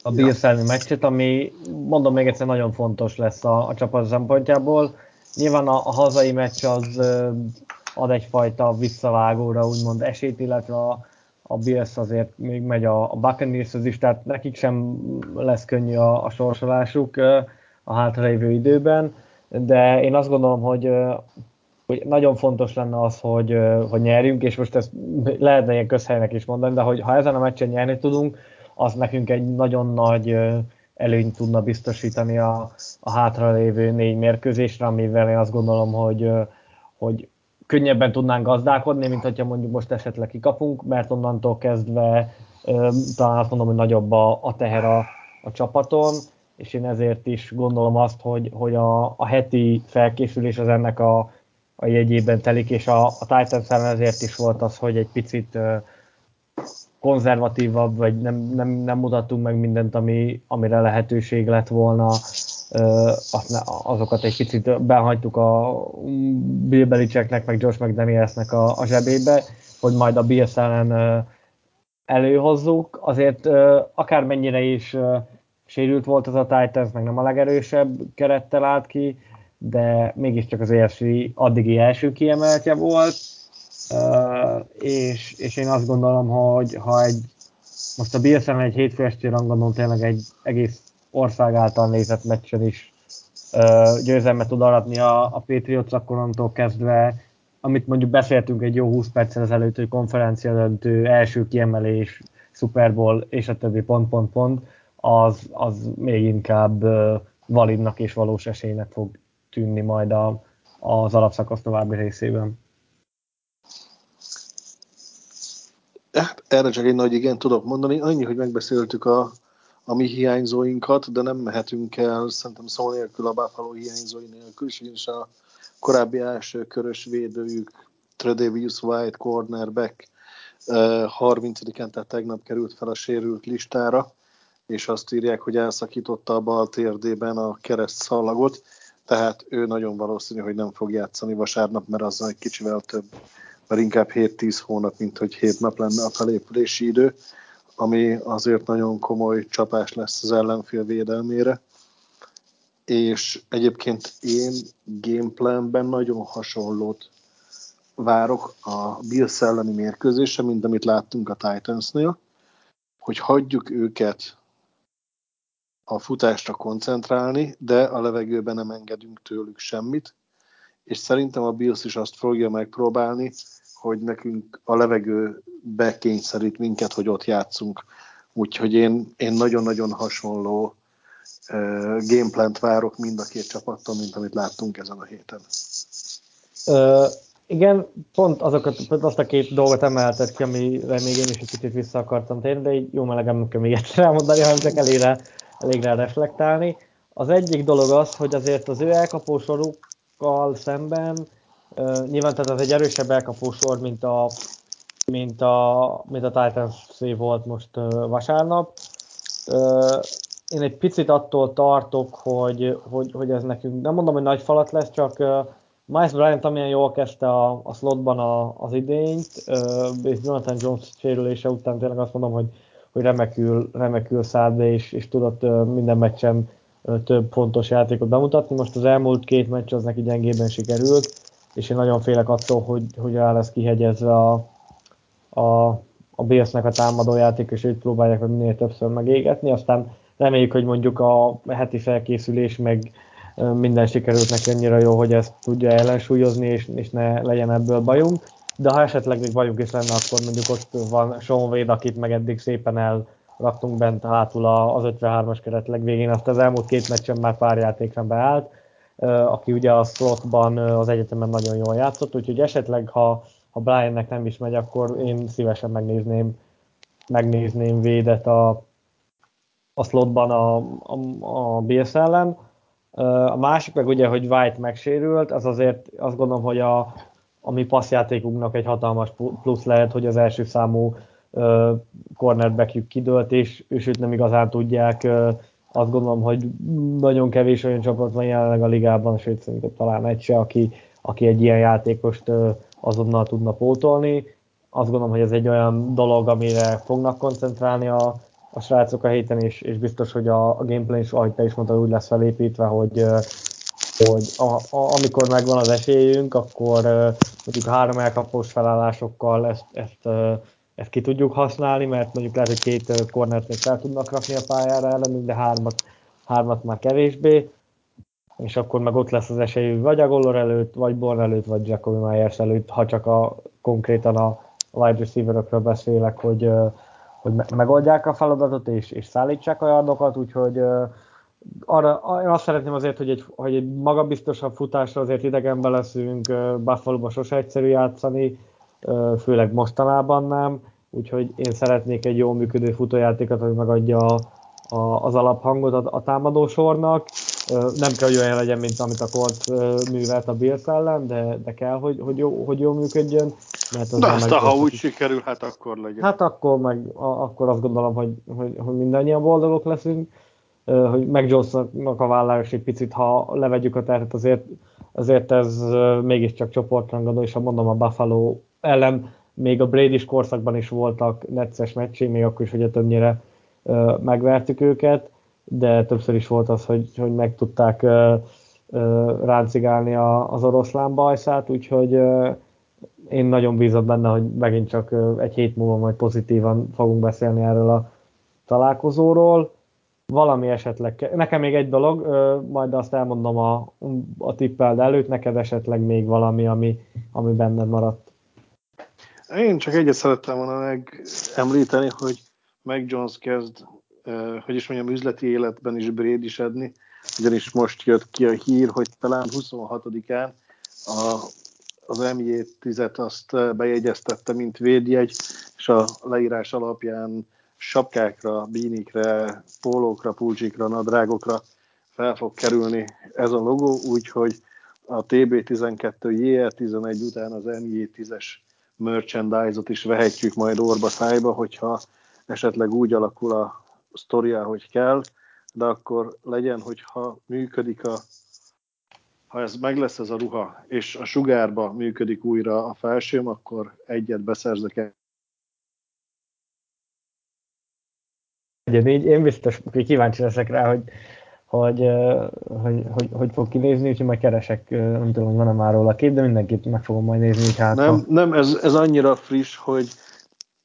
a Bills meccset, ami mondom még egyszer nagyon fontos lesz a, a csapat szempontjából. Nyilván a, a hazai meccs az ad egyfajta visszavágóra úgymond esélyt, illetve a, a Bills azért még megy a, a buccaneers is, tehát nekik sem lesz könnyű a, a sorsolásuk a hátralévő időben, de én azt gondolom, hogy hogy nagyon fontos lenne az, hogy, hogy nyerjünk, és most ezt lehetne ilyen közhelynek is mondani, de hogy ha ezen a meccsen nyerni tudunk, az nekünk egy nagyon nagy előnyt tudna biztosítani a, a hátralévő négy mérkőzésre, amivel én azt gondolom, hogy, hogy könnyebben tudnánk gazdálkodni, mint hogyha mondjuk most esetleg kikapunk, mert onnantól kezdve talán azt mondom, hogy nagyobb a, a teher a, a csapaton, és én ezért is gondolom azt, hogy, hogy a, a heti felkészülés az ennek a, a jegyében telik, és a, a Titans ellen ezért is volt az, hogy egy picit uh, konzervatívabb, vagy nem, nem, nem mutattunk meg mindent, ami, amire lehetőség lett volna, azokat egy picit behagytuk a Bill Belichicknek, meg Josh McDanielsnek a, a zsebébe, hogy majd a Bills ellen előhozzuk. Azért akármennyire is sérült volt az a Titans, meg nem a legerősebb kerettel állt ki, de mégiscsak az EFC addigi első kiemeltje volt, és, és én azt gondolom, hogy ha egy most a Bills egy hétfő esti rangadón tényleg egy egész ország által nézett meccsen is győzelmet tud aratni a, a Patriots, akkor onnantól kezdve, amit mondjuk beszéltünk egy jó 20 perccel ezelőtt, hogy konferencia döntő, első kiemelés, Super Bowl és a többi pont, pont, pont, az, az még inkább validnak és valós esélynek fog tűnni majd a, az alapszakasz további részében. Hát, erre csak egy nagy igen tudok mondani. Annyi, hogy megbeszéltük a, a mi hiányzóinkat, de nem mehetünk el szerintem szó nélkül a Buffalo hiányzói nélkül, és a korábbi első körös védőjük Tredavious White cornerback 30-án, tehát tegnap került fel a sérült listára, és azt írják, hogy elszakította a bal térdében a kereszt szallagot, tehát ő nagyon valószínű, hogy nem fog játszani vasárnap, mert az egy kicsivel több, mert inkább 7-10 hónap, mint hogy 7 nap lenne a felépülési idő, ami azért nagyon komoly csapás lesz az ellenfél védelmére. És egyébként én gameplanben nagyon hasonlót várok a Bills elleni mérkőzésre, mint amit láttunk a Titansnél, hogy hagyjuk őket a futásra koncentrálni, de a levegőben nem engedünk tőlük semmit, és szerintem a BIOS is azt fogja megpróbálni, hogy nekünk a levegő bekényszerít minket, hogy ott játszunk. Úgyhogy én, én nagyon-nagyon hasonló uh, gameplant várok mind a két csapattól, mint amit láttunk ezen a héten. Uh, igen, pont azokat, azt a két dolgot emelted ki, amire még én is egy kicsit vissza akartam térni, de így jó melegem kell még egyszer elmondani, hanem csak elére elég rá reflektálni. Az egyik dolog az, hogy azért az ő elkapósorukkal szemben uh, nyilván tehát az egy erősebb elkapósor, mint a, mint a, mint a Titans volt most uh, vasárnap, én egy picit attól tartok, hogy, hogy, hogy ez nekünk, nem mondom, hogy nagy falat lesz, csak Miles Bryant amilyen jól kezdte a, a slotban a, az idényt, és Jonathan Jones sérülése után tényleg azt mondom, hogy, hogy remekül, remekül szállt be, és, és tudott minden meccsen több fontos játékot bemutatni. Most az elmúlt két meccs az neki gyengében sikerült, és én nagyon félek attól, hogy, hogy el lesz kihegyezve a, a, a Billsnek a támadó játék, és őt próbálják meg minél többször megégetni, aztán reméljük, hogy mondjuk a heti felkészülés meg minden sikerült neki annyira jó, hogy ezt tudja ellensúlyozni, és, és ne legyen ebből bajunk. De ha esetleg még bajunk is lenne, akkor mondjuk ott van Sean Wade, akit meg eddig szépen elraktunk bent hátul az 53-as keret legvégén, azt az elmúlt két meccsen már pár játékra beállt, aki ugye a slotban az egyetemen nagyon jól játszott, úgyhogy esetleg ha, ha Briannek nem is megy, akkor én szívesen megnézném, megnézném védet a, a slotban a, a, a Bills ellen. A másik meg ugye, hogy White megsérült, az azért azt gondolom, hogy a, a mi passzjátékunknak egy hatalmas plusz lehet, hogy az első számú uh, cornerbackjük kidőlt, és, és őt nem igazán tudják. Uh, azt gondolom, hogy nagyon kevés olyan csapat van jelenleg a ligában, sőt szerintem talán egy se, aki, aki egy ilyen játékost uh, azonnal tudna pótolni. Azt gondolom, hogy ez egy olyan dolog, amire fognak koncentrálni a, a srácok a héten, és, és biztos, hogy a, a gameplay is, ahogy te is mondtad, úgy lesz felépítve, hogy, hogy a, a, amikor megvan az esélyünk, akkor mondjuk három elkapós felállásokkal ezt, ezt, ezt ki tudjuk használni, mert mondjuk lehet, hogy két kornert még fel tudnak rakni a pályára ellenünk, de hármat, hármat már kevésbé, és akkor meg ott lesz az esélyünk vagy a Gollor előtt, vagy Born előtt, vagy Jacobi Myers előtt, ha csak a, konkrétan a wide receiver beszélek, hogy, hogy megoldják a feladatot és, és szállítsák a yardokat, úgyhogy arra, én azt szeretném azért, hogy egy, hogy egy magabiztosabb futásra azért idegenbe leszünk, uh, buffalo sose egyszerű játszani, főleg mostanában nem, úgyhogy én szeretnék egy jól működő futójátékot, hogy megadja a, a, az alaphangot a, a támadósornak. Nem kell, hogy olyan legyen, mint amit a Colt művelt a Bills ellen, de, de kell, hogy, hogy, jó, hogy jól működjön. Mert az De aztán, ha úgy sikerül, hát akkor legyen. Hát akkor, meg, a, akkor azt gondolom, hogy, hogy, hogy mindannyian boldogok leszünk, hogy meg Jonesnak a vállára egy picit, ha levegyük a terhet, azért, azért ez mégiscsak csoportrangadó, és ha mondom a Buffalo ellen, még a brady korszakban is voltak necces meccsé, még akkor is, hogy többnyire megvertük őket, de többször is volt az, hogy, hogy meg tudták ráncigálni az oroszlán bajszát, úgyhogy én nagyon bízom benne, hogy megint csak egy hét múlva majd pozitívan fogunk beszélni erről a találkozóról. Valami esetleg, nekem még egy dolog, majd azt elmondom a, a tippeld előtt, neked esetleg még valami, ami, ami benned maradt. Én csak egyet szerettem volna megemlíteni, hogy Meg Jones kezd, hogy is mondjam, üzleti életben is brédisedni, ugyanis most jött ki a hír, hogy talán 26-án a az MJ10-et azt eh, bejegyeztette, mint védjegy, és a leírás alapján sapkákra, bínikre, pólókra, pulcsikra, nadrágokra fel fog kerülni ez a logó, úgyhogy a TB12 JR11 után az MJ10-es merchandise-ot is vehetjük majd orba szájba, hogyha esetleg úgy alakul a sztoria, hogy kell, de akkor legyen, hogyha működik a ha ez meg lesz ez a ruha, és a sugárba működik újra a felsőm, akkor egyet beszerzek így én biztos hogy kíváncsi leszek rá, hogy hogy, hogy, hogy, hogy fog kinézni, úgyhogy majd keresek, nem tudom, van-e már róla kép, de mindenkit meg fogom majd nézni, hát. Nem, nem ez, ez annyira friss, hogy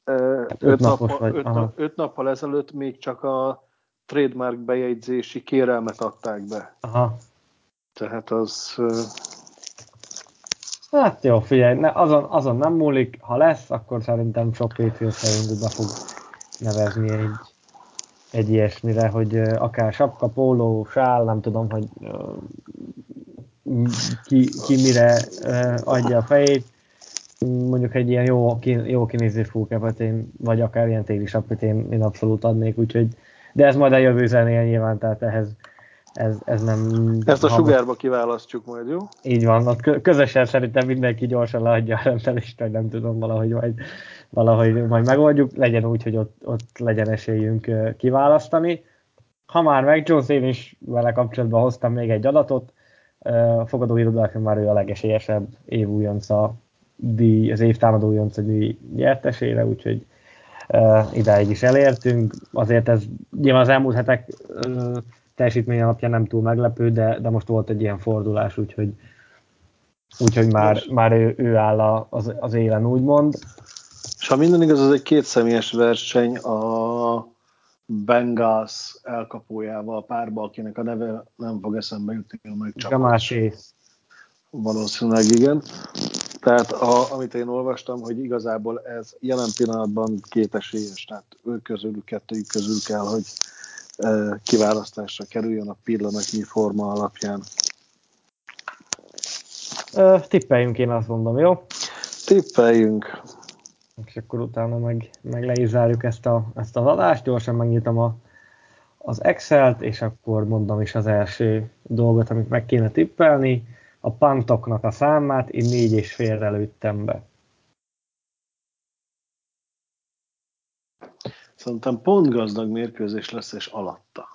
öt, öt, nappal, vagy, öt, nap, öt nappal ezelőtt még csak a trademark bejegyzési kérelmet adták be. Aha. Tehát az... Hát jó, figyelj, ne, azon, azon nem múlik, ha lesz, akkor szerintem sok Patriot szerint be fog nevezni egy, egy ilyesmire, hogy akár sapka, póló, sál, nem tudom, hogy ki, ki mire adja a fejét. Mondjuk egy ilyen jó, jó kinéző fúkepet én, vagy akár ilyen téli sapkot én, én abszolút adnék, úgyhogy de ez majd a jövő zenéje nyilván, tehát ehhez ez, ez nem... Ezt a sugárba kiválasztjuk majd, jó? Így van, ott közösen szerintem mindenki gyorsan leadja a rendelést, vagy nem tudom, valahogy majd, valahogy majd megoldjuk, legyen úgy, hogy ott, ott legyen esélyünk kiválasztani. Ha már meg Jones, én is vele kapcsolatban hoztam még egy adatot, a fogadóirodák már ő a legesélyesebb évújonca díj, az évtámadó újonca díj nyertesére, úgyhogy uh, idáig is elértünk. Azért ez nyilván az elmúlt hetek uh, teljesítmény alapján nem túl meglepő, de, de most volt egy ilyen fordulás, úgyhogy, úgyhogy már, már ő, ő áll a, az, az élen, úgymond. És ha minden igaz, az egy kétszemélyes verseny a Bengals elkapójával párba, akinek a neve nem fog eszembe jutni, meg csak Gamásé. Valószínűleg igen. Tehát a, amit én olvastam, hogy igazából ez jelen pillanatban két esélyes, tehát ők közülük, kettőjük közül kell, hogy kiválasztásra kerüljön a pillanatnyi forma alapján. Ö, tippeljünk, én azt mondom, jó? Tippeljünk. És akkor utána meg, meg le is zárjuk ezt, a, ezt az adást, gyorsan megnyitom a, az Excel-t, és akkor mondom is az első dolgot, amit meg kéne tippelni a pantoknak a számát én négy és félre lőttem be. Szerintem pont gazdag mérkőzés lesz, és alatta.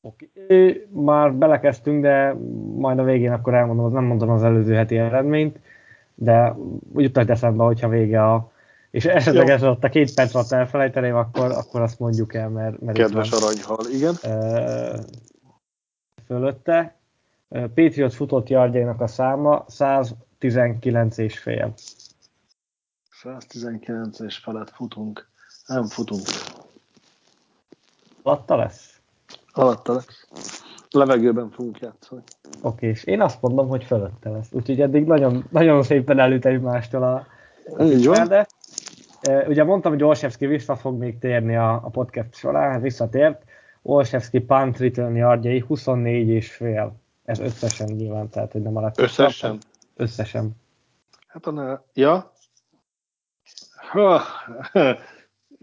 Oké. Már belekezdtünk, de majd a végén akkor elmondom, nem mondom az előző heti eredményt, de úgy jutott eszembe, hogyha vége a és esetleg ez ott a két perc alatt elfelejteném, akkor, akkor azt mondjuk el, mert... mert Kedves aranyhal, igen. E, fölötte. Patriot futott yardjainak a száma 119 és fél. 119 és felett futunk. Nem futunk. Alatta lesz? Alatta lesz. Levegőben fogunk játszani. Oké, és én azt mondom, hogy fölötte lesz. Úgyhogy eddig nagyon, nagyon szépen előtt egymástól a. De, ugye mondtam, hogy Olszewski vissza fog még térni a, a podcast során, hát visszatért. Olszewski punt return yardjai 24 és fél. Ez összesen nyilván, tehát hogy nem a Összesen? Összesen. Hát a ja. Ha,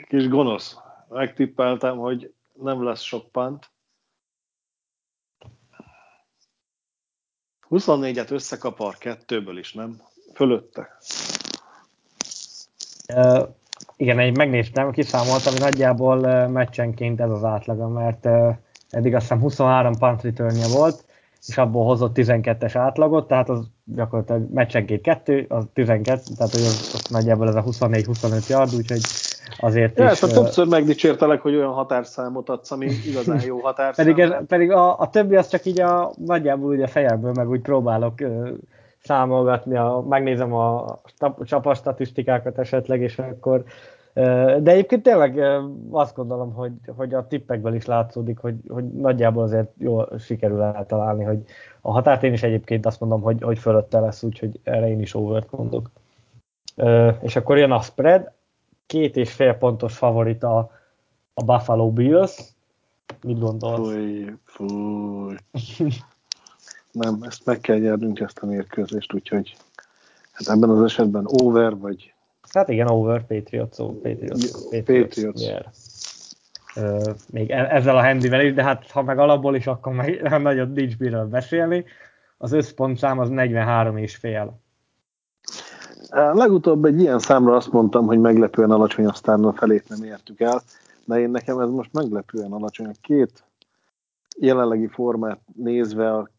kis gonosz. Megtippeltem, hogy nem lesz sok pant. 24-et összekapar kettőből is, nem? Fölötte. Uh, igen, egy megnéztem, kiszámoltam, hogy nagyjából uh, meccsenként ez az átlaga, mert uh, eddig azt hiszem 23 punt return volt, és abból hozott 12-es átlagot, tehát az gyakorlatilag meccsenként kettő, az 12, tehát hogy az, az nagyjából ez a 24-25 yard, úgyhogy azért ja, is... Hát többször megdicsértelek, hogy olyan határszámot adsz, ami igazán jó határszám. pedig, ez, pedig a, a, többi az csak így a, nagyjából ugye a fejemből, meg úgy próbálok uh, számolgatni, a, megnézem a csapat statisztikákat esetleg, és akkor de egyébként tényleg azt gondolom, hogy, hogy a tippekből is látszódik, hogy, hogy nagyjából azért jól sikerül eltalálni, hogy a határt én is egyébként azt mondom, hogy, hogy fölötte lesz, úgyhogy erre én is overt mondok. És akkor jön a spread, két és fél pontos favorit a, a Buffalo Bills. Mit gondolsz? Fúj, fúj. Nem, ezt meg kell nyernünk ezt a mérkőzést, úgyhogy hát ebben az esetben over, vagy Hát igen, over Patriots, so Patriots. Patriots. Patriots. Uh, még e- ezzel a handivel is, de hát ha meg alapból is, akkor meg nagyon nincs miről beszélni. Az összpontszám az 43 és fél. Legutóbb egy ilyen számra azt mondtam, hogy meglepően alacsony, aztán a felét nem értük el, de én nekem ez most meglepően alacsony. A két jelenlegi formát nézve a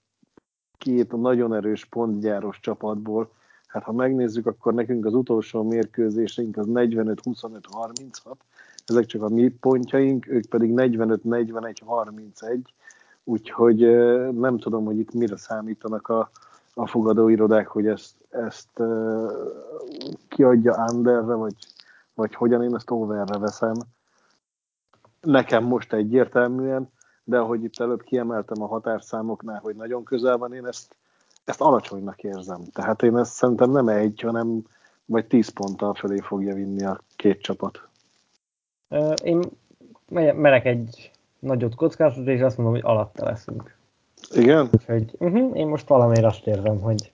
két nagyon erős pontgyáros csapatból Hát ha megnézzük, akkor nekünk az utolsó mérkőzésünk az 45-25-36, ezek csak a mi pontjaink, ők pedig 45-41-31, úgyhogy nem tudom, hogy itt mire számítanak a, a fogadóirodák, hogy ezt, ezt uh, kiadja underre, vagy, vagy hogyan én ezt overre veszem. Nekem most egyértelműen, de ahogy itt előbb kiemeltem a határszámoknál, hogy nagyon közel van, én ezt ezt alacsonynak érzem. Tehát én ezt szerintem nem egy, hanem vagy tíz ponttal felé fogja vinni a két csapat. Én merek egy nagyot kockáztatni, és azt mondom, hogy alatta leszünk. Igen? Úgyhogy uh-huh, én most valamiért azt érzem, hogy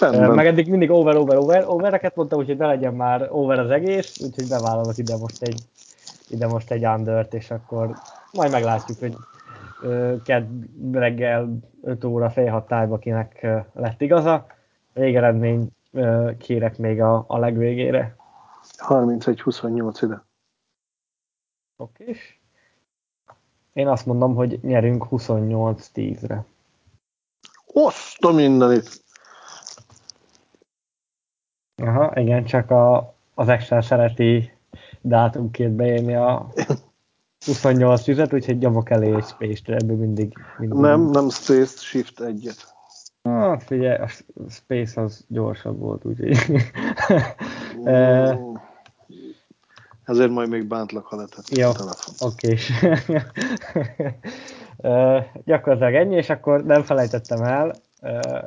Rendben. Meg eddig mindig over, over, over, overeket mondtam, úgyhogy ne legyen már over az egész, úgyhogy bevállalok ide most egy, ide most egy undert, és akkor majd meglátjuk, hogy kedd reggel 5 óra fél hat tájba, kinek lett igaza. Végeredmény kérek még a, a legvégére. 31-28 ide. Oké. Én azt mondom, hogy nyerünk 28-10-re. Azt a mindenit! Aha, igen, csak a, az extra szereti dátumként beírni a 28 tüzet, úgyhogy nyomok elé egy space ebből mindig, mindig. Nem, nem Space, Shift egyet. Hát figyelj, a Space az gyorsabb volt, úgyhogy... Ezért majd még bántlak, ha letett Jó, oké. Uh, gyakorlatilag ennyi, és akkor nem felejtettem el uh,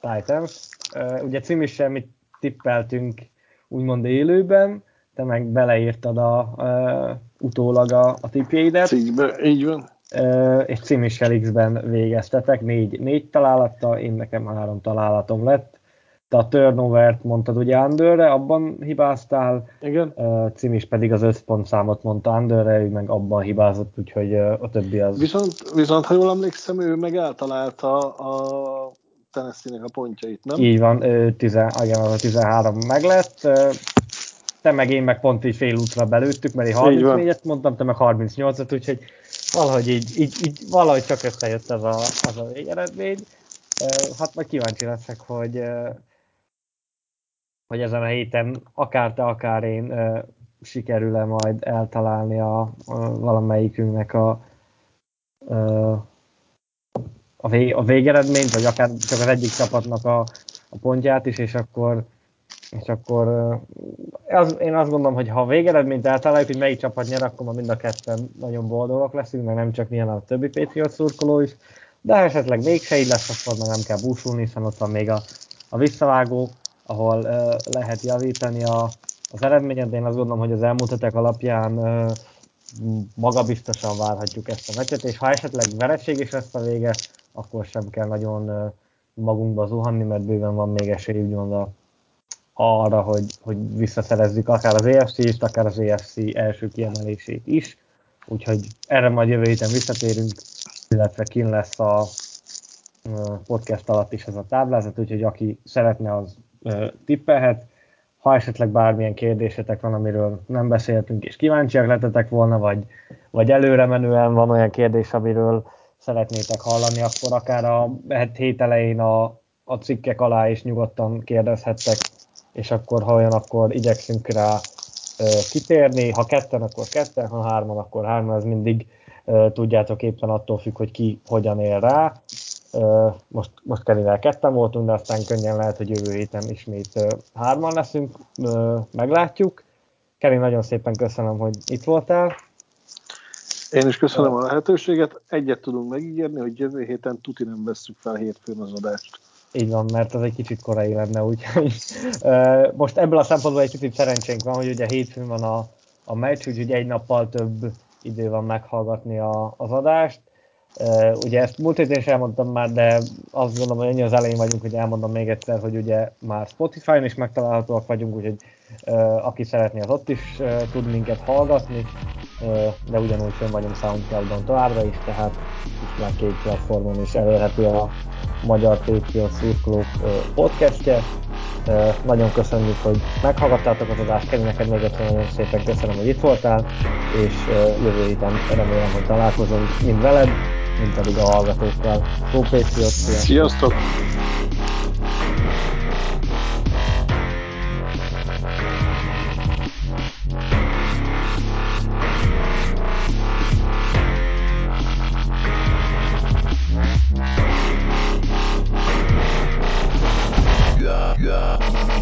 Titans. Uh, ugye is semmit tippeltünk úgymond élőben, te meg beleírtad a, uh, utólag a, a tippjeidet. Így, így van. Uh, és Cimissel X-ben végeztetek, négy, négy találattal, én nekem három találatom lett. Te a turnover-t mondtad ugye Underre, abban hibáztál. Igen. Uh, Cimis pedig az összpontszámot mondta Underre, ő meg abban hibázott, úgyhogy uh, a többi az... Viszont, viszont, ha jól emlékszem, ő meg eltalálta a Tennessee-nek a pontjait, nem? Így van, ő tizen, igen, a 13 meg lett. Te meg én meg pont így fél útra belőttük, mert én 34-et mondtam, te meg 38-at, úgyhogy valahogy így, így, így valahogy csak összejött az a, az a végeredmény. Hát majd kíváncsi leszek, hogy, hogy ezen a héten akár te, akár én sikerül-e majd eltalálni a, a valamelyikünknek a, a, vég, a végeredményt, vagy akár csak az egyik csapatnak a, a pontját is, és akkor és akkor az, én azt gondolom, hogy ha a végeredményt eltaláljuk, hogy melyik csapat nyer, akkor ma mind a ketten nagyon boldogok leszünk, mert nem csak milyen a többi Patriot szurkoló is, de ha esetleg mégse így lesz, akkor nem kell búsulni, hiszen ott van még a, a visszavágó, ahol lehet javítani a, az eredményet, de én azt gondolom, hogy az elmúlt hetek alapján magabiztosan várhatjuk ezt a meccset, és ha esetleg vereség is lesz a vége, akkor sem kell nagyon magunkba zuhanni, mert bőven van még esély úgymond a, arra, hogy, hogy visszaszerezzük akár az EFC-t, akár az EFC első kiemelését is. Úgyhogy erre majd jövő héten visszatérünk, illetve kin lesz a podcast alatt is ez a táblázat, úgyhogy aki szeretne, az tippelhet. Ha esetleg bármilyen kérdésetek van, amiről nem beszéltünk, és kíváncsiak lettetek volna, vagy, vagy előre menően van olyan kérdés, amiről szeretnétek hallani, akkor akár a hét elején a, a cikkek alá is nyugodtan kérdezhettek, és akkor ha olyan, akkor igyekszünk rá kitérni, ha ketten, akkor ketten, ha hárman, akkor hárman, ez mindig tudjátok éppen attól függ, hogy ki hogyan él rá. Most, most Kenivel ketten voltunk, de aztán könnyen lehet, hogy jövő héten ismét hárman leszünk, meglátjuk. Kevin, nagyon szépen köszönöm, hogy itt voltál. Én is köszönöm a lehetőséget. Egyet tudunk megígérni, hogy jövő héten tuti nem vesszük fel hétfőn az adást. Így van, mert az egy kicsit korai lenne, úgyhogy most ebből a szempontból egy kicsit szerencsénk van, hogy ugye hétfőn van a, a meccs, úgyhogy egy nappal több idő van meghallgatni a, az adást. Uh, ugye ezt múlt héten is elmondtam már, de azt gondolom, hogy ennyi az elején vagyunk, hogy elmondom még egyszer, hogy ugye már Spotify-on is megtalálhatóak vagyunk, úgyhogy uh, aki szeretné, az ott is uh, tud minket hallgatni, de ugyanúgy fönn vagyunk Soundcloud-on továbbra is, tehát is már két platformon is elérhető a Magyar Patriot Szurkolók podcastje. Nagyon köszönjük, hogy meghallgattátok az adást, Keri, neked még egyszer nagyon szépen köszönöm, hogy itt voltál, és jövő héten remélem, hogy találkozunk mind veled, mint pedig a hallgatókkal. Kópét, sziasztok! Sziasztok! Yeah.